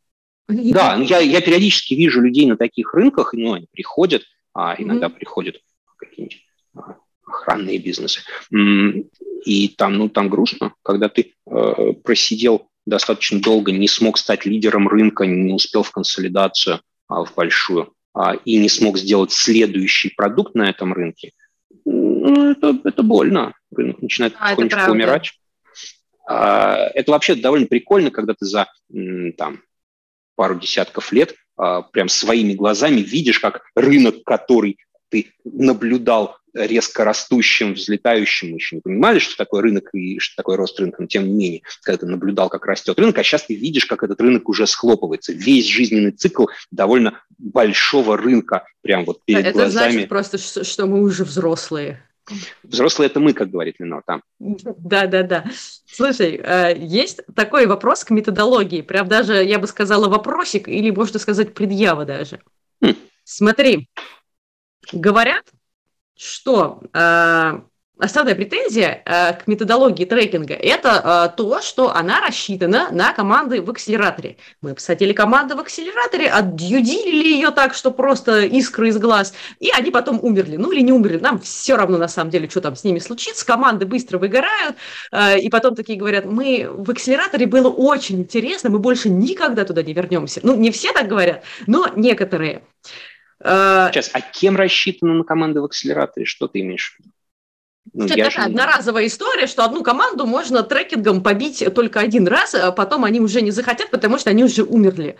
Да, ну, я, я периодически вижу людей на таких рынках, ну, они приходят, а иногда mm-hmm. приходят какие-нибудь а, охранные бизнесы. И там, ну, там грустно, когда ты э, просидел достаточно долго, не смог стать лидером рынка, не успел в консолидацию а, в большую, а, и не смог сделать следующий продукт на этом рынке, ну, это, это больно. Рынок начинает а, потихонечку умирать. А, это вообще довольно прикольно, когда ты за там, пару десятков лет а, прям своими глазами видишь, как рынок, который ты наблюдал резко растущим, взлетающим, мы еще не понимали, что такое рынок и что такое рост рынка, но тем не менее, когда ты наблюдал, как растет рынок, а сейчас ты видишь, как этот рынок уже схлопывается. Весь жизненный цикл довольно большого рынка прям вот перед Это глазами. Это значит просто, что мы уже взрослые. Взрослые – это мы, как говорит Ленор там. Да-да-да. Слушай, э, есть такой вопрос к методологии, прям даже, я бы сказала, вопросик, или можно сказать, предъява даже. Хм. Смотри, говорят, что э, основная претензия э, к методологии трекинга – это э, то, что она рассчитана на команды в акселераторе. Мы посадили команду в акселераторе, отдюдили ее так, что просто искры из глаз, и они потом умерли. Ну или не умерли, нам все равно на самом деле, что там с ними случится. Команды быстро выгорают, э, и потом такие говорят, мы в акселераторе было очень интересно, мы больше никогда туда не вернемся. Ну не все так говорят, но некоторые. Э, Сейчас, а кем рассчитана на команды в акселераторе? Что ты имеешь в виду? Ну, это такая же... одноразовая история, что одну команду можно трекингом побить только один раз, а потом они уже не захотят, потому что они уже умерли.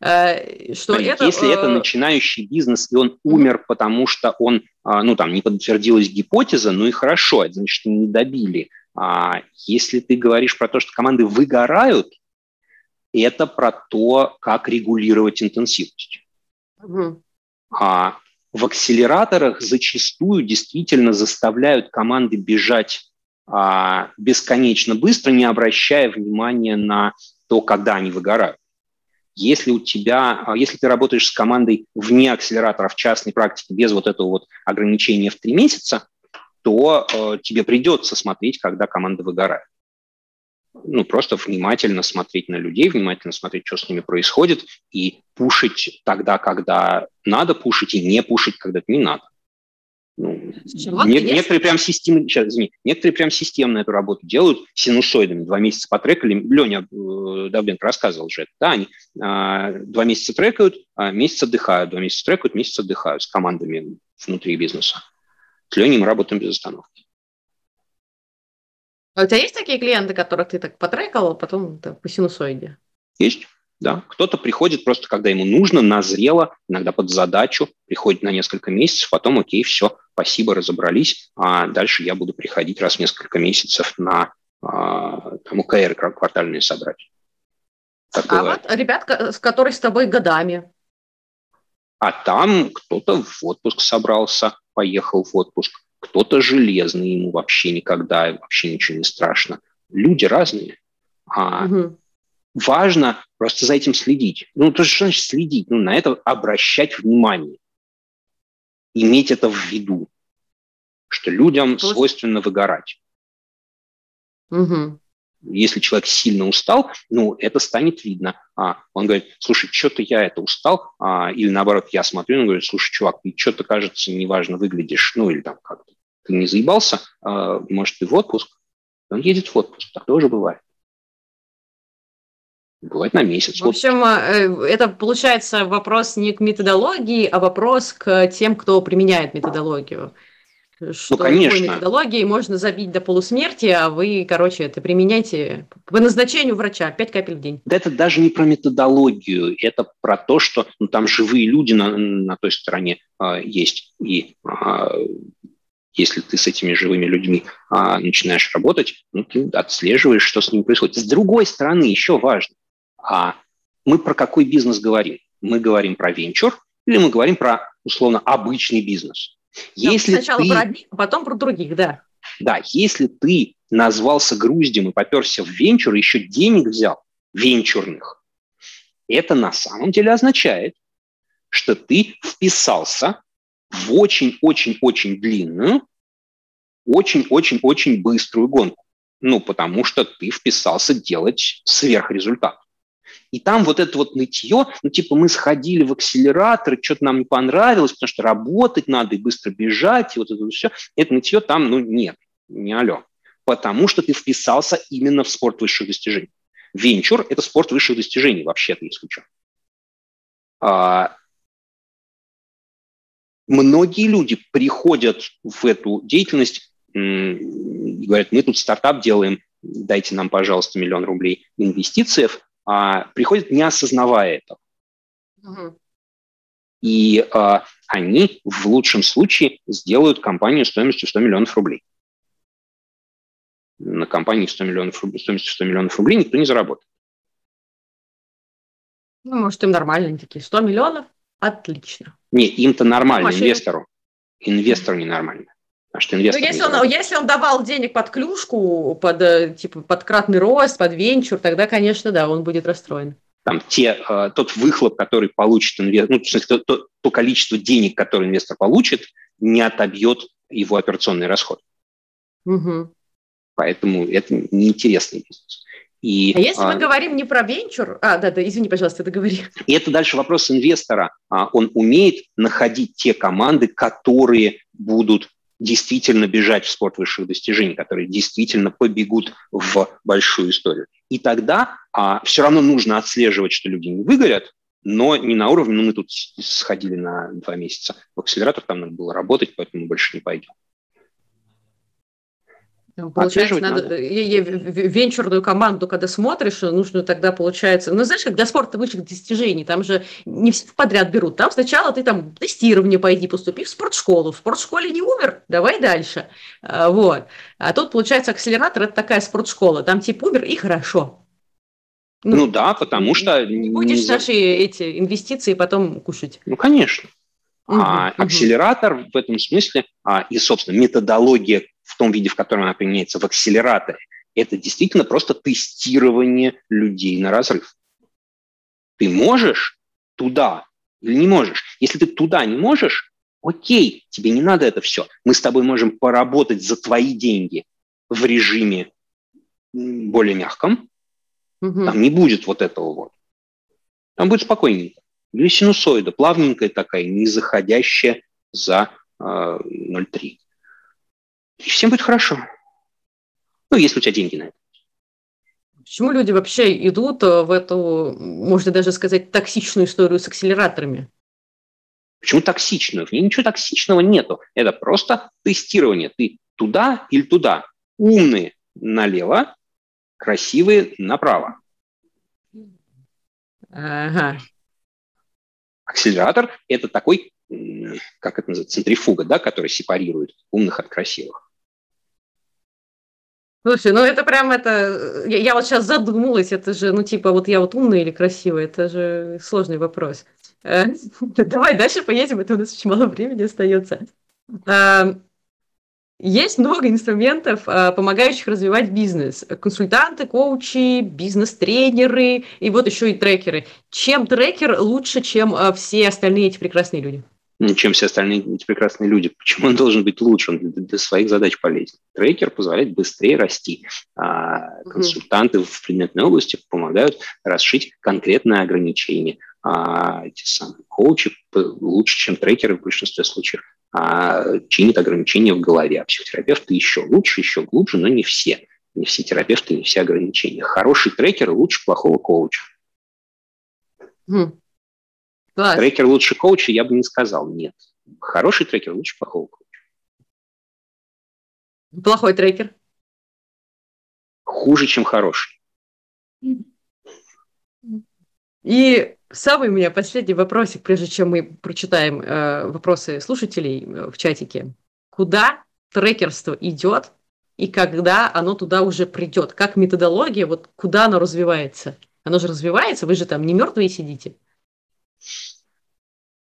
Э, что это, Если это э, начинающий бизнес, и он умер, потому что он, а, ну, там, не подтвердилась гипотеза, ну и хорошо, это значит, не добили. А если ты говоришь про то, что команды выгорают, это про то, как регулировать интенсивность. Угу. А в акселераторах зачастую действительно заставляют команды бежать а, бесконечно быстро, не обращая внимания на то, когда они выгорают. Если у тебя, а, если ты работаешь с командой вне акселератора в частной практике без вот этого вот ограничения в три месяца, то э, тебе придется смотреть, когда команда выгорает ну, просто внимательно смотреть на людей, внимательно смотреть, что с ними происходит, и пушить тогда, когда надо пушить, и не пушить, когда не надо. Ну, не, некоторые прям системно, сейчас, извини, некоторые прям системно эту работу делают синусоидами. Два месяца потрекали. Леня э, Давленко рассказывал же это. Да, они э, два месяца трекают, а месяц отдыхают, два месяца трекают, месяц отдыхают с командами внутри бизнеса. С Леней мы работаем без остановки. А у тебя есть такие клиенты, которых ты так потрекал, а потом так, по синусоиде? Есть, да. Кто-то приходит просто, когда ему нужно, назрело, иногда под задачу, приходит на несколько месяцев, потом, окей, все, спасибо, разобрались, а дальше я буду приходить раз в несколько месяцев на а, там, УКР, квартальные собрать. Так а бывает. вот ребят, которые с тобой годами. А там кто-то в отпуск собрался, поехал в отпуск кто-то железный, ему вообще никогда, вообще ничего не страшно. Люди разные. А угу. Важно просто за этим следить. Ну, то что значит следить? Ну, на это обращать внимание. Иметь это в виду, что людям Просто... свойственно выгорать. Угу. Если человек сильно устал, ну, это станет видно. А, он говорит, слушай, что-то я это устал, а, или наоборот, я смотрю, он говорит, слушай, чувак, ты что-то, кажется, неважно выглядишь, ну, или там как-то ты не заебался, а, может, ты в отпуск, он едет в отпуск, так тоже бывает. Бывает на месяц. В общем, э, это получается вопрос не к методологии, а вопрос к тем, кто применяет методологию. Что ну, конечно. методологией можно забить до полусмерти, а вы, короче, это применяйте по назначению врача, 5 капель в день. Да это даже не про методологию, это про то, что ну, там живые люди на, на той стороне э, есть. И э, если ты с этими живыми людьми а, начинаешь работать, ну, ты отслеживаешь, что с ними происходит. С другой стороны, еще важно, а мы про какой бизнес говорим? Мы говорим про венчур или мы говорим про, условно, обычный бизнес? Если Сначала ты... про одних, а потом про других, да. Да, если ты назвался груздем и поперся в венчур, еще денег взял, венчурных, это на самом деле означает, что ты вписался в очень-очень-очень длинную, очень-очень-очень быструю гонку. Ну, потому что ты вписался делать сверхрезультат. И там вот это вот нытье, ну, типа, мы сходили в акселератор, что-то нам не понравилось, потому что работать надо и быстро бежать, и вот это все. Это нытье там, ну, нет, не алло. Потому что ты вписался именно в спорт высших достижений. Венчур – это спорт высших достижений, вообще-то, если что. А, многие люди приходят в эту деятельность и говорят, мы тут стартап делаем, дайте нам, пожалуйста, миллион рублей инвестиций, а приходят не осознавая этого. Угу. И а, они в лучшем случае сделают компанию стоимостью 100 миллионов рублей. На компании 100 миллионов стоимостью 100 миллионов рублей никто не заработает. Ну, может, им нормально, они такие 100 миллионов, отлично. Не, им-то нормально, Машина. инвестору. Инвестору ненормально. А что инвестор ну, если, он, если он давал денег под клюшку, под, э, типа, под кратный рост, под венчур, тогда, конечно, да, он будет расстроен. Там те, э, тот выхлоп, который получит инвестор, ну, то, то, то количество денег, которое инвестор получит, не отобьет его операционный расход. Угу. Поэтому это неинтересный бизнес. И, а если а, мы говорим не про венчур, а, да, да, извини, пожалуйста, договори. И это дальше вопрос инвестора. А, он умеет находить те команды, которые будут действительно бежать в спорт высших достижений, которые действительно побегут в большую историю. И тогда а, все равно нужно отслеживать, что люди не выгорят, но не на уровне, ну мы тут сходили на два месяца в акселератор, там надо было работать, поэтому мы больше не пойдем. Получается, надо, надо. венчурную команду, когда смотришь, нужно тогда, получается, ну, знаешь, как для спорта высших достижений, там же не все подряд берут. Там сначала ты там тестирование пойди, поступи в спортшколу. В спортшколе не умер, давай дальше. А, вот. А тут, получается, акселератор – это такая спортшкола. Там типа умер и хорошо. Ну, ну да, потому что... Не будешь не... наши эти инвестиции потом кушать. Ну, конечно. Угу, а, угу. Акселератор в этом смысле, а, и, собственно, методология в том виде, в котором она применяется в акселераторе, это действительно просто тестирование людей на разрыв. Ты можешь туда или не можешь? Если ты туда не можешь, окей, тебе не надо это все. Мы с тобой можем поработать за твои деньги в режиме более мягком. Угу. Там не будет вот этого вот. Там будет спокойненько. Или синусоида, плавненькая такая, не заходящая за э, 0,3. И всем будет хорошо. Ну, если у тебя деньги на это. Почему люди вообще идут э, в эту, можно даже сказать, токсичную историю с акселераторами? Почему токсичную? В ней ничего токсичного нету. Это просто тестирование. Ты туда или туда. Умные налево, красивые направо. Ага. Акселератор – это такой, как это называется, центрифуга, да, который сепарирует умных от красивых. Слушай, ну это прям это... Я, я вот сейчас задумалась, это же, ну типа, вот я вот умная или красивая, это же сложный вопрос. Э, давай дальше поедем, это у нас очень мало времени остается. Есть много инструментов, а, помогающих развивать бизнес. Консультанты, коучи, бизнес-тренеры и вот еще и трекеры. Чем трекер лучше, чем а, все остальные эти прекрасные люди? чем все остальные эти прекрасные люди. Почему он должен быть лучше? Он для, для своих задач полезен. Трекер позволяет быстрее расти. А консультанты mm-hmm. в предметной области помогают расшить конкретное ограничение. А эти самые коучи лучше, чем трекеры в большинстве случаев, а, чинят ограничения в голове. А психотерапевты еще лучше, еще глубже, но не все. Не все терапевты, не все ограничения. Хороший трекер лучше плохого коуча. Mm. Класс. Трекер лучше коуча, я бы не сказал, нет. Хороший трекер лучше плохого коуча. Плохой трекер? Хуже, чем хороший. И самый у меня последний вопросик, прежде чем мы прочитаем э, вопросы слушателей э, в чатике. Куда трекерство идет и когда оно туда уже придет? Как методология, вот куда оно развивается? Оно же развивается, вы же там не мертвые сидите.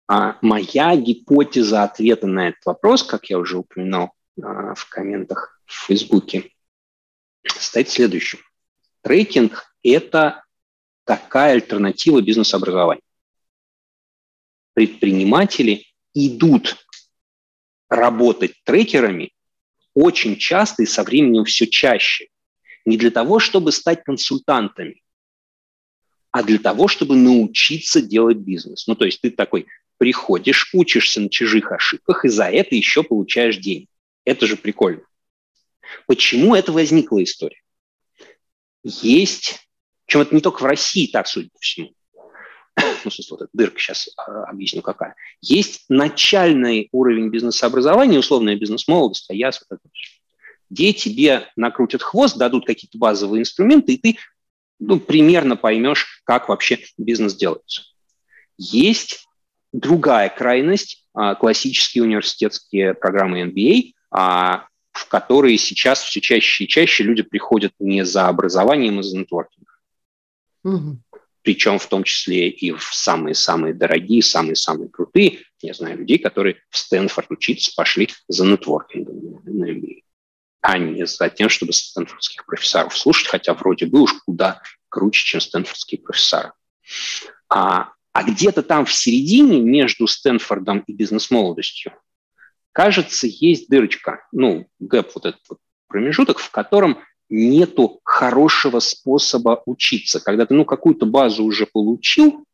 А моя гипотеза ответа на этот вопрос, как я уже упоминал а, в комментах в Фейсбуке, стоит следующим. Трекинг – это такая альтернатива бизнес-образованию. Предприниматели идут работать трекерами очень часто и со временем все чаще. Не для того, чтобы стать консультантами, а для того, чтобы научиться делать бизнес. Ну, то есть ты такой приходишь, учишься на чужих ошибках, и за это еще получаешь деньги. Это же прикольно. Почему это возникла история? Есть, причем это не только в России так, судя по всему, ну, смысле, вот эта дырка сейчас а, объясню какая. Есть начальный уровень бизнес-образования, условная бизнес-молодость, а я где тебе накрутят хвост, дадут какие-то базовые инструменты, и ты ну, примерно поймешь, как вообще бизнес делается. Есть другая крайность, а, классические университетские программы MBA, а, в которые сейчас все чаще и чаще люди приходят не за образованием, а за нетворкингом. Угу. Причем в том числе и в самые-самые дорогие, самые-самые крутые. Я знаю людей, которые в Стэнфорд учиться пошли за нетворкингом на MBA, а не за тем, чтобы стэнфордских профессоров слушать, хотя вроде бы уж куда круче, чем стэнфордские профессоры. А а где-то там в середине между Стэнфордом и бизнес-молодостью, кажется, есть дырочка, ну, гэп, вот этот вот промежуток, в котором нету хорошего способа учиться. Когда ты, ну, какую-то базу уже получил,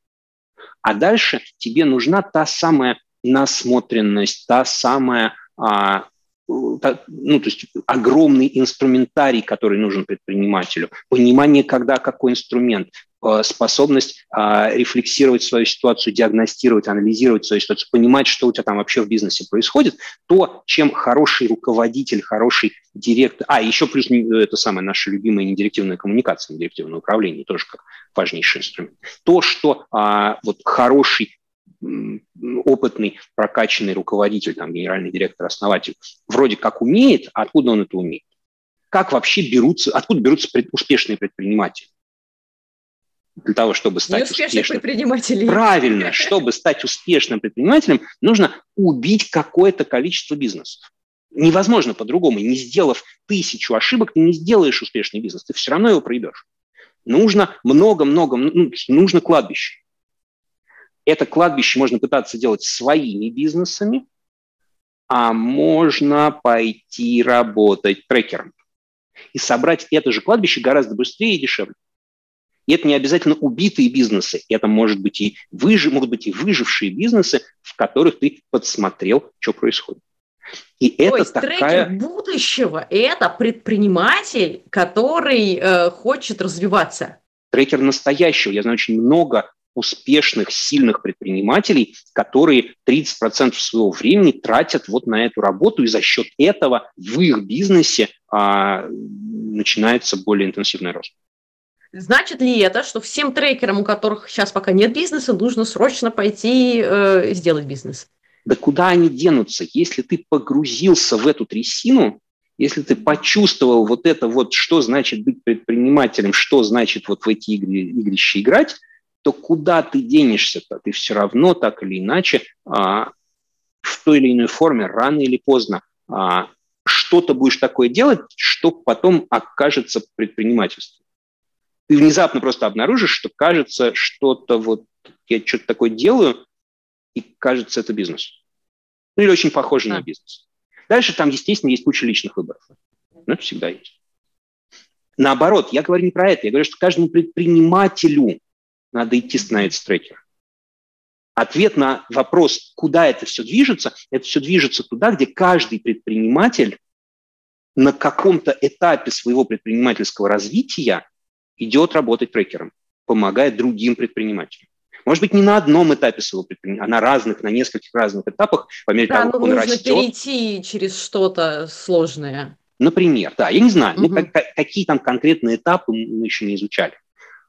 а дальше тебе нужна та самая насмотренность, та самая а, ну, то есть огромный инструментарий, который нужен предпринимателю, понимание, когда какой инструмент, э, способность а, рефлексировать свою ситуацию, диагностировать, анализировать свою ситуацию, понимать, что у тебя там вообще в бизнесе происходит, то, чем хороший руководитель, хороший директор, а еще плюс это самая наша любимая недирективная коммуникация, недирективное управление, тоже как важнейший инструмент. То, что а, вот хороший опытный, прокачанный руководитель, там, генеральный директор, основатель, вроде как умеет, а откуда он это умеет? Как вообще берутся, откуда берутся пред, успешные предприниматели? для того, чтобы стать успешным предпринимателем. Правильно, чтобы стать успешным предпринимателем, нужно убить какое-то количество бизнесов. Невозможно по-другому. Не сделав тысячу ошибок, ты не сделаешь успешный бизнес. Ты все равно его пройдешь. Нужно много-много, ну, нужно кладбище. Это кладбище можно пытаться делать своими бизнесами, а можно пойти работать трекером. И собрать это же кладбище гораздо быстрее и дешевле. И это не обязательно убитые бизнесы, это может быть и выжи, могут быть и выжившие бизнесы, в которых ты подсмотрел, что происходит. И То это есть такая... трекер будущего – это предприниматель, который э, хочет развиваться. Трекер настоящего. Я знаю очень много успешных, сильных предпринимателей, которые 30% своего времени тратят вот на эту работу, и за счет этого в их бизнесе а, начинается более интенсивный рост. Значит ли это, что всем трекерам, у которых сейчас пока нет бизнеса, нужно срочно пойти э, сделать бизнес? Да куда они денутся? Если ты погрузился в эту трясину, если ты почувствовал вот это вот, что значит быть предпринимателем, что значит вот в эти игры, игрища играть, то куда ты денешься-то? Ты все равно так или иначе а, в той или иной форме, рано или поздно, а, что-то будешь такое делать, что потом окажется предпринимательством ты внезапно просто обнаружишь, что кажется, что-то вот я что-то такое делаю, и кажется, это бизнес. Ну или очень похоже а. на бизнес. Дальше там, естественно, есть куча личных выборов. Ну, это всегда есть. Наоборот, я говорю не про это. Я говорю, что каждому предпринимателю надо идти становиться трекером. Ответ на вопрос, куда это все движется, это все движется туда, где каждый предприниматель на каком-то этапе своего предпринимательского развития идет работать трекером, помогает другим предпринимателям. Может быть, не на одном этапе своего предпринимания, а на разных, на нескольких разных этапах, по мере да, того, как он нужно растет. перейти через что-то сложное. Например, да, я не знаю, угу. ну, как, какие там конкретные этапы мы еще не изучали.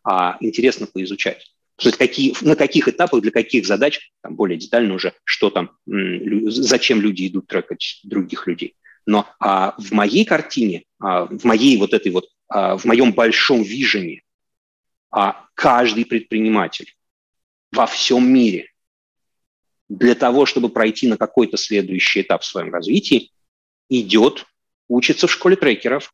А интересно поизучать. То есть какие, на каких этапах, для каких задач, там более детально уже, что там, зачем люди идут трекать других людей. Но а, в моей картине, а, в моей вот этой вот а, в моем большом вижении, а каждый предприниматель во всем мире для того, чтобы пройти на какой-то следующий этап в своем развитии, идет, учится в школе трекеров,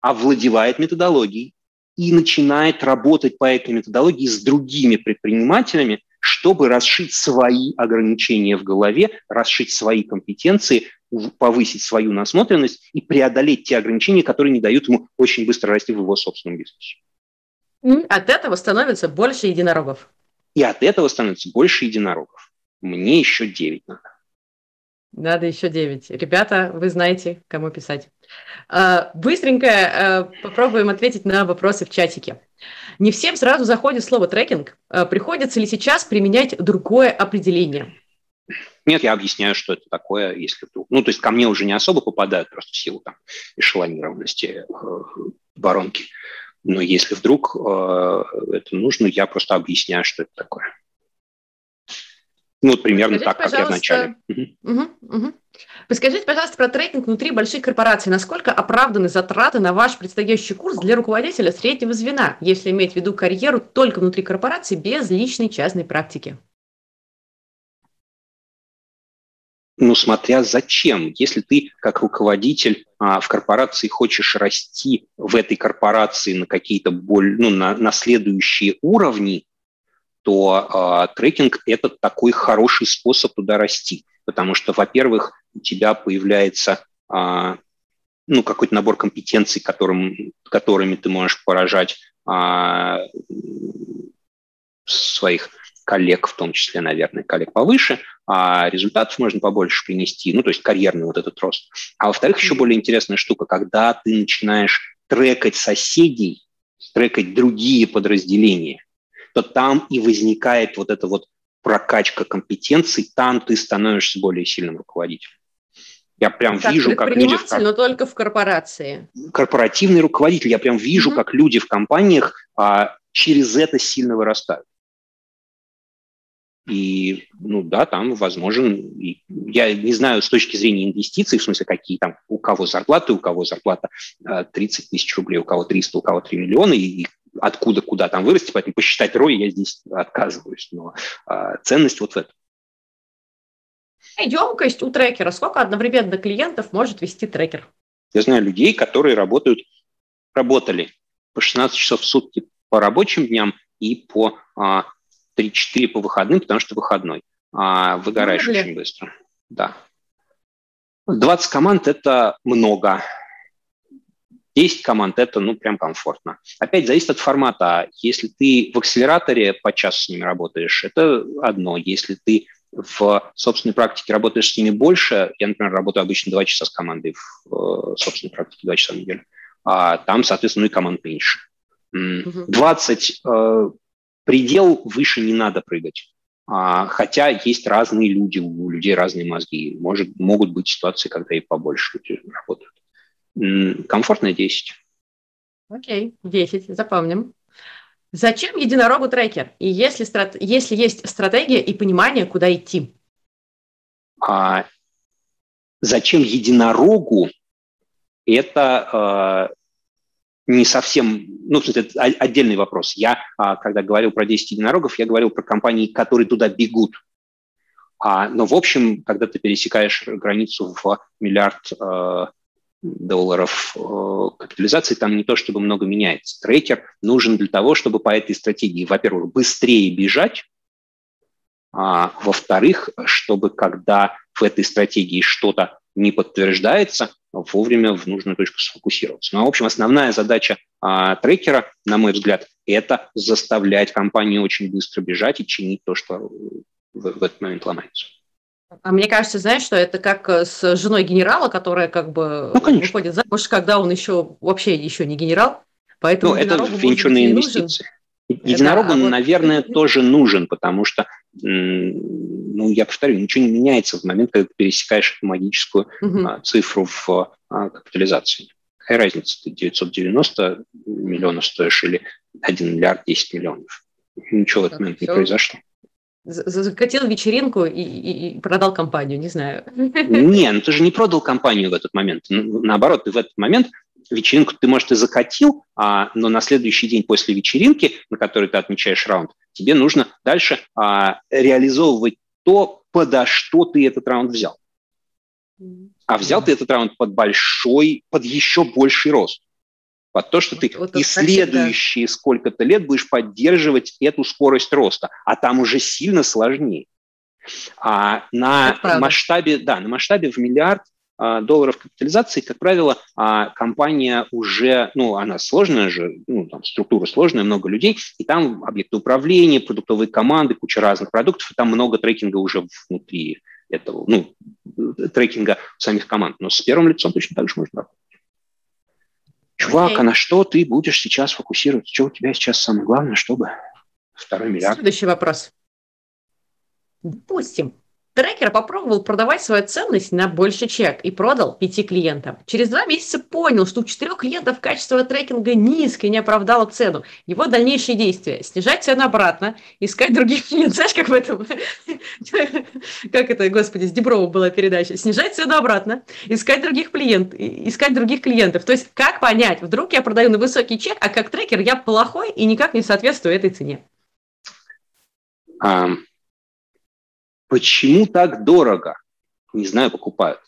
овладевает методологией и начинает работать по этой методологии с другими предпринимателями, чтобы расшить свои ограничения в голове, расшить свои компетенции, повысить свою насмотренность и преодолеть те ограничения, которые не дают ему очень быстро расти в его собственном бизнесе. От этого становится больше единорогов. И от этого становится больше единорогов. Мне еще 9 надо. Надо еще 9. Ребята, вы знаете, кому писать. А, быстренько а, попробуем ответить на вопросы в чатике. Не всем сразу заходит слово трекинг. А, приходится ли сейчас применять другое определение? Нет, я объясняю, что это такое, если вдруг... Ну, то есть ко мне уже не особо попадают просто в силу там, эшелонированности э, воронки. Но если вдруг э, это нужно, я просто объясняю, что это такое. Ну, вот примерно Скажите, так, как я вначале. Угу, угу. Расскажите, пожалуйста, про трекинг внутри больших корпораций. Насколько оправданы затраты на ваш предстоящий курс для руководителя среднего звена, если иметь в виду карьеру только внутри корпорации без личной частной практики? ну, смотря зачем. Если ты как руководитель а, в корпорации хочешь расти в этой корпорации на какие-то более, ну, на, на следующие уровни, то а, трекинг – это такой хороший способ туда расти. Потому что, во-первых, у тебя появляется а, ну, какой-то набор компетенций, которым, которыми ты можешь поражать а, своих коллег, в том числе, наверное, коллег повыше, а результатов можно побольше принести, ну, то есть карьерный вот этот рост. А во-вторых, еще более интересная штука, когда ты начинаешь трекать соседей, трекать другие подразделения, то там и возникает вот эта вот прокачка компетенций, там ты становишься более сильным руководителем. Я прям как вижу, как люди... В... но только в корпорации. Корпоративный руководитель. Я прям вижу, mm-hmm. как люди в компаниях а, через это сильно вырастают. И, ну да, там возможен, я не знаю с точки зрения инвестиций, в смысле, какие там, у кого зарплаты, у кого зарплата 30 э, тысяч рублей, у кого 300, у кого 3 миллиона, и, откуда куда там вырасти, поэтому посчитать рой я здесь отказываюсь. Но а, ценность вот в этом. Емкость у трекера. Сколько одновременно клиентов может вести трекер? Я знаю людей, которые работают, работали по 16 часов в сутки по рабочим дням и по а, 3-4 по выходным, потому что выходной. А, выгораешь ну, очень быстро. Да. 20 команд – это много. 10 команд – это, ну, прям комфортно. Опять зависит от формата. Если ты в акселераторе по часу с ними работаешь, это одно. Если ты в собственной практике работаешь с ними больше, я, например, работаю обычно 2 часа с командой в э, собственной практике, 2 часа в неделю, а там, соответственно, ну и команд меньше. 20 э, предел выше не надо прыгать. А, хотя есть разные люди, у людей разные мозги. Может, могут быть ситуации, когда и побольше люди работают. Комфортно 10. Окей, 10, запомним. Зачем единорогу трекер? И если, страт... если есть стратегия и понимание, куда идти? А, зачем единорогу? Это не совсем, ну, это отдельный вопрос. Я, а, когда говорил про 10 единорогов, я говорил про компании, которые туда бегут. А, но, в общем, когда ты пересекаешь границу в миллиард э, долларов э, капитализации, там не то чтобы много меняется. Трекер нужен для того, чтобы по этой стратегии, во-первых, быстрее бежать, а, во-вторых, чтобы когда в этой стратегии что-то не подтверждается, вовремя в нужную точку сфокусироваться. Ну, а, в общем, основная задача а, трекера, на мой взгляд, это заставлять компанию очень быстро бежать и чинить то, что в, в этот момент ломается. А мне кажется, знаешь, что это как э, с женой генерала, которая как бы ну, выходит замуж, когда он еще вообще еще не генерал. Поэтому ну, это венчурные инвестиции. Единорогу, да, вот... наверное, тоже нужен, потому что, ну, я повторю, ничего не меняется в момент, когда ты пересекаешь эту магическую угу. а, цифру в а, капитализации. Какая разница, ты 990 миллионов стоишь или 1 миллиард 10 миллионов? Ничего в этот момент не произошло. Закатил вечеринку и, и, и продал компанию, не знаю. Не, ну ты же не продал компанию в этот момент. Наоборот, ты в этот момент вечеринку ты, может, и закатил, а, но на следующий день после вечеринки, на которой ты отмечаешь раунд, тебе нужно дальше а, реализовывать то, подо что ты этот раунд взял. А взял ты этот раунд под большой, под еще больший рост. Под то, что ты вот, и следующие да. сколько-то лет будешь поддерживать эту скорость роста. А там уже сильно сложнее. А на масштабе, да, на масштабе в миллиард а, долларов капитализации, как правило, а, компания уже, ну, она сложная же, ну, там структура сложная, много людей, и там объекты управления, продуктовые команды, куча разных продуктов, и там много трекинга уже внутри этого, ну, трекинга самих команд. Но с первым лицом точно так же можно работать. Чувак, okay. а на что ты будешь сейчас фокусироваться? Что у тебя сейчас самое главное, чтобы второй миллиард? Следующий вопрос. Допустим, Трекер попробовал продавать свою ценность на больше чек и продал пяти клиентам. Через два месяца понял, что у четырех клиентов качество трекинга низкое и не оправдало цену. Его дальнейшие действия – снижать цену обратно, искать других клиентов. Знаешь, как в этом, как это, господи, с Деброва была передача. Снижать цену обратно, искать других клиентов, искать других клиентов. То есть как понять, вдруг я продаю на высокий чек, а как трекер я плохой и никак не соответствую этой цене? Um Почему так дорого? Не знаю, покупают.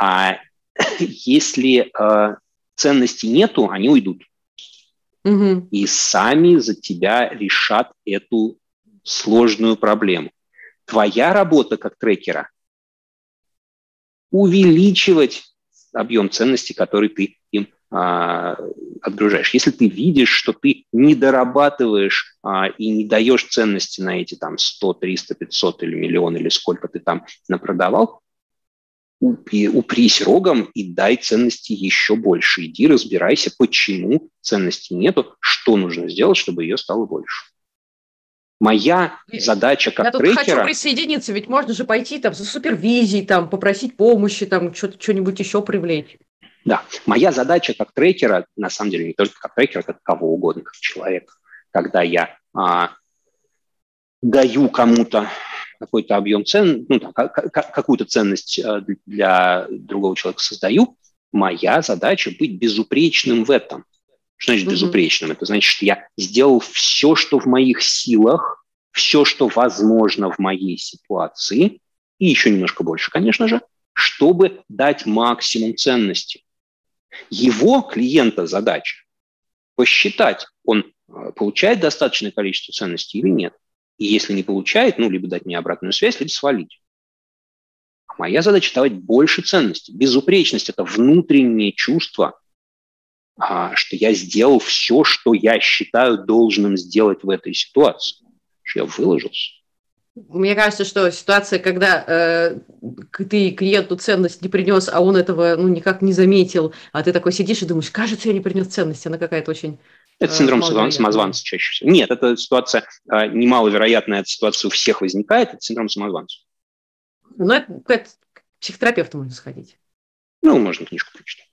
А если э, ценности нету, они уйдут. Угу. И сами за тебя решат эту сложную проблему. Твоя работа как трекера увеличивать объем ценностей, который ты им а, отгружаешь. Если ты видишь, что ты не дорабатываешь а, и не даешь ценности на эти там 100, 300, 500 или миллион или сколько ты там напродавал, упрись рогом и дай ценности еще больше. Иди разбирайся, почему ценности нету, что нужно сделать, чтобы ее стало больше. Моя задача как Я тут трекера... хочу присоединиться, ведь можно же пойти там за супервизией, там, попросить помощи, там, что-нибудь еще привлечь. Да, моя задача как трекера, на самом деле не только как трекера, как кого угодно, как человека, когда я а, даю кому-то какой-то объем цен, ну, какую-то ценность а, для другого человека создаю, моя задача быть безупречным в этом, Что значит безупречным? Это значит, что я сделал все, что в моих силах, все, что возможно в моей ситуации, и еще немножко больше, конечно же, чтобы дать максимум ценности. Его клиента задача посчитать, он э, получает достаточное количество ценностей или нет. И если не получает, ну, либо дать мне обратную связь, либо свалить. А моя задача давать больше ценностей. Безупречность – это внутреннее чувство, а, что я сделал все, что я считаю должным сделать в этой ситуации. Что я выложился. Мне кажется, что ситуация, когда э, ты клиенту ценность не принес, а он этого ну, никак не заметил, а ты такой сидишь и думаешь, кажется, я не принес ценность, она какая-то очень... Это э, синдром самозванца чаще всего. Нет, это ситуация э, немаловероятная, эта ситуация у всех возникает, это синдром самозванца. Ну, это к психотерапевту можно сходить. Ну, можно книжку прочитать.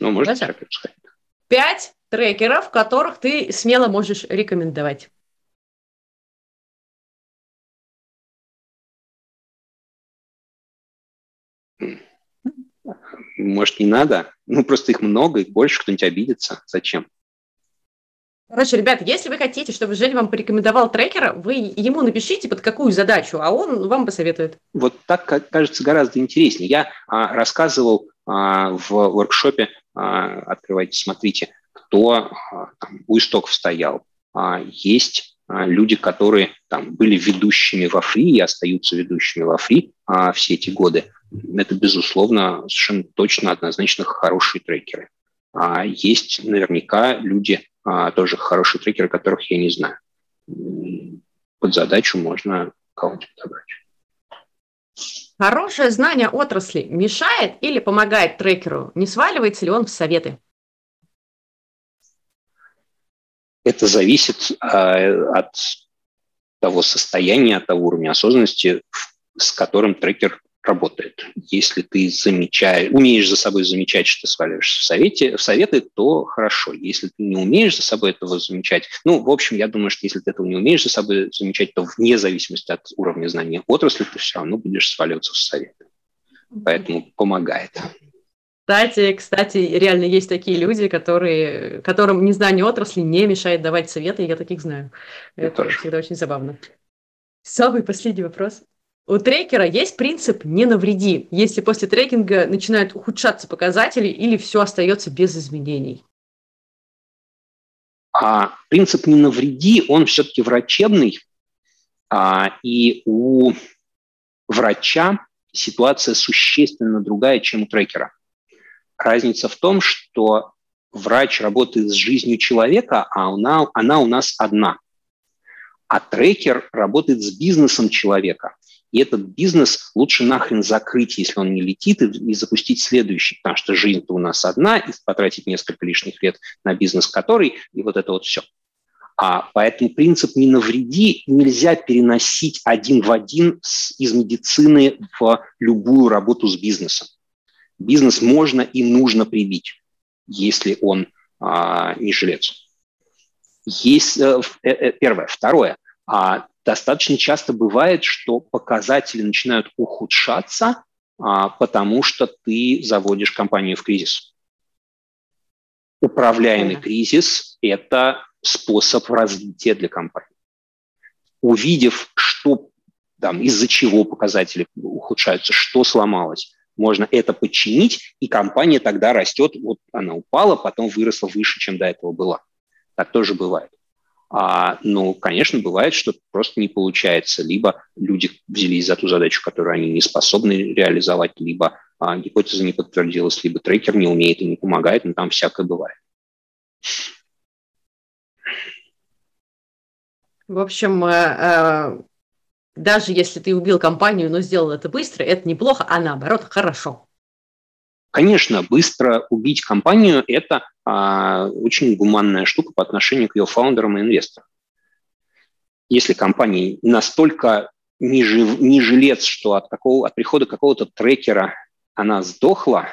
Ну, можно к терапевту сходить. Пять трекеров, которых ты смело можешь рекомендовать. Может, не надо? Ну, просто их много, их больше, кто-нибудь обидится. Зачем? Короче, ребята, если вы хотите, чтобы Женя вам порекомендовал трекера, вы ему напишите под какую задачу, а он вам посоветует. Вот так кажется гораздо интереснее. Я а, рассказывал а, в воркшопе, а, открывайте, смотрите, кто а, там, у истоков стоял. А, есть люди, которые там были ведущими во фри и остаются ведущими во фри а, все эти годы это, безусловно, совершенно точно, однозначно хорошие трекеры. А есть наверняка люди, а, тоже хорошие трекеры, которых я не знаю. Под задачу можно кого-нибудь подобрать. Хорошее знание отрасли мешает или помогает трекеру? Не сваливается ли он в советы? Это зависит э, от того состояния, от того уровня осознанности, с которым трекер работает. Если ты замечаешь, умеешь за собой замечать, что ты сваливаешься в, совете, в советы, то хорошо. Если ты не умеешь за собой этого замечать, ну, в общем, я думаю, что если ты этого не умеешь за собой замечать, то вне зависимости от уровня знания отрасли, ты все равно будешь сваливаться в советы. Поэтому помогает. Кстати, кстати, реально есть такие люди, которые, которым незнание отрасли не мешает давать советы, я таких знаю. Я Это тоже. всегда очень забавно. Самый последний вопрос. У трекера есть принцип «не навреди», если после трекинга начинают ухудшаться показатели или все остается без изменений. А принцип «не навреди», он все-таки врачебный, а, и у врача ситуация существенно другая, чем у трекера. Разница в том, что врач работает с жизнью человека, а она, она у нас одна. А трекер работает с бизнесом человека. И этот бизнес лучше нахрен закрыть, если он не летит, и, и запустить следующий, потому что жизнь-то у нас одна, и потратить несколько лишних лет на бизнес который, и вот это вот все. А поэтому принцип «не навреди» нельзя переносить один в один с, из медицины в любую работу с бизнесом. Бизнес можно и нужно прибить, если он а, не жилец. Есть э, э, э, первое. Второе. А достаточно часто бывает, что показатели начинают ухудшаться, а, потому что ты заводишь компанию в кризис. Управляемый mm-hmm. кризис – это способ развития для компании. Увидев, что там, из-за чего показатели ухудшаются, что сломалось, можно это подчинить, и компания тогда растет, вот она упала, потом выросла выше, чем до этого была. Так тоже бывает. А, ну, конечно, бывает, что просто не получается. Либо люди взялись за ту задачу, которую они не способны реализовать, либо а, гипотеза не подтвердилась, либо трекер не умеет и не помогает, но там всякое бывает. В общем, э, э, даже если ты убил компанию, но сделал это быстро, это неплохо, а наоборот хорошо. Конечно, быстро убить компанию – это а, очень гуманная штука по отношению к ее фаундерам и инвесторам. Если компания настолько не, жив, не жилец, что от, какого, от прихода какого-то трекера она сдохла,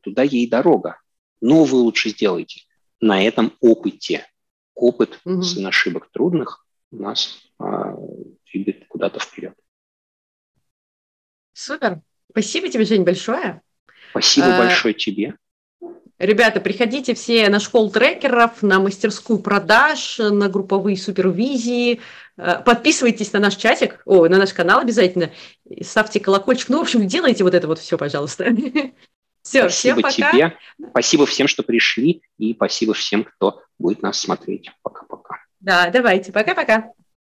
туда ей дорога. Но вы лучше сделайте. На этом опыте. Опыт угу. сын ошибок трудных у нас а, куда-то вперед. Супер. Спасибо тебе, Жень, большое. Спасибо а, большое тебе. Ребята, приходите все на школу трекеров, на мастерскую продаж, на групповые супервизии. Э, подписывайтесь на наш чатик, о, на наш канал обязательно. Ставьте колокольчик. Ну, в общем, делайте вот это вот все, пожалуйста. Все, спасибо всем пока. тебе. Спасибо всем, что пришли. И спасибо всем, кто будет нас смотреть. Пока-пока. Да, давайте. Пока-пока.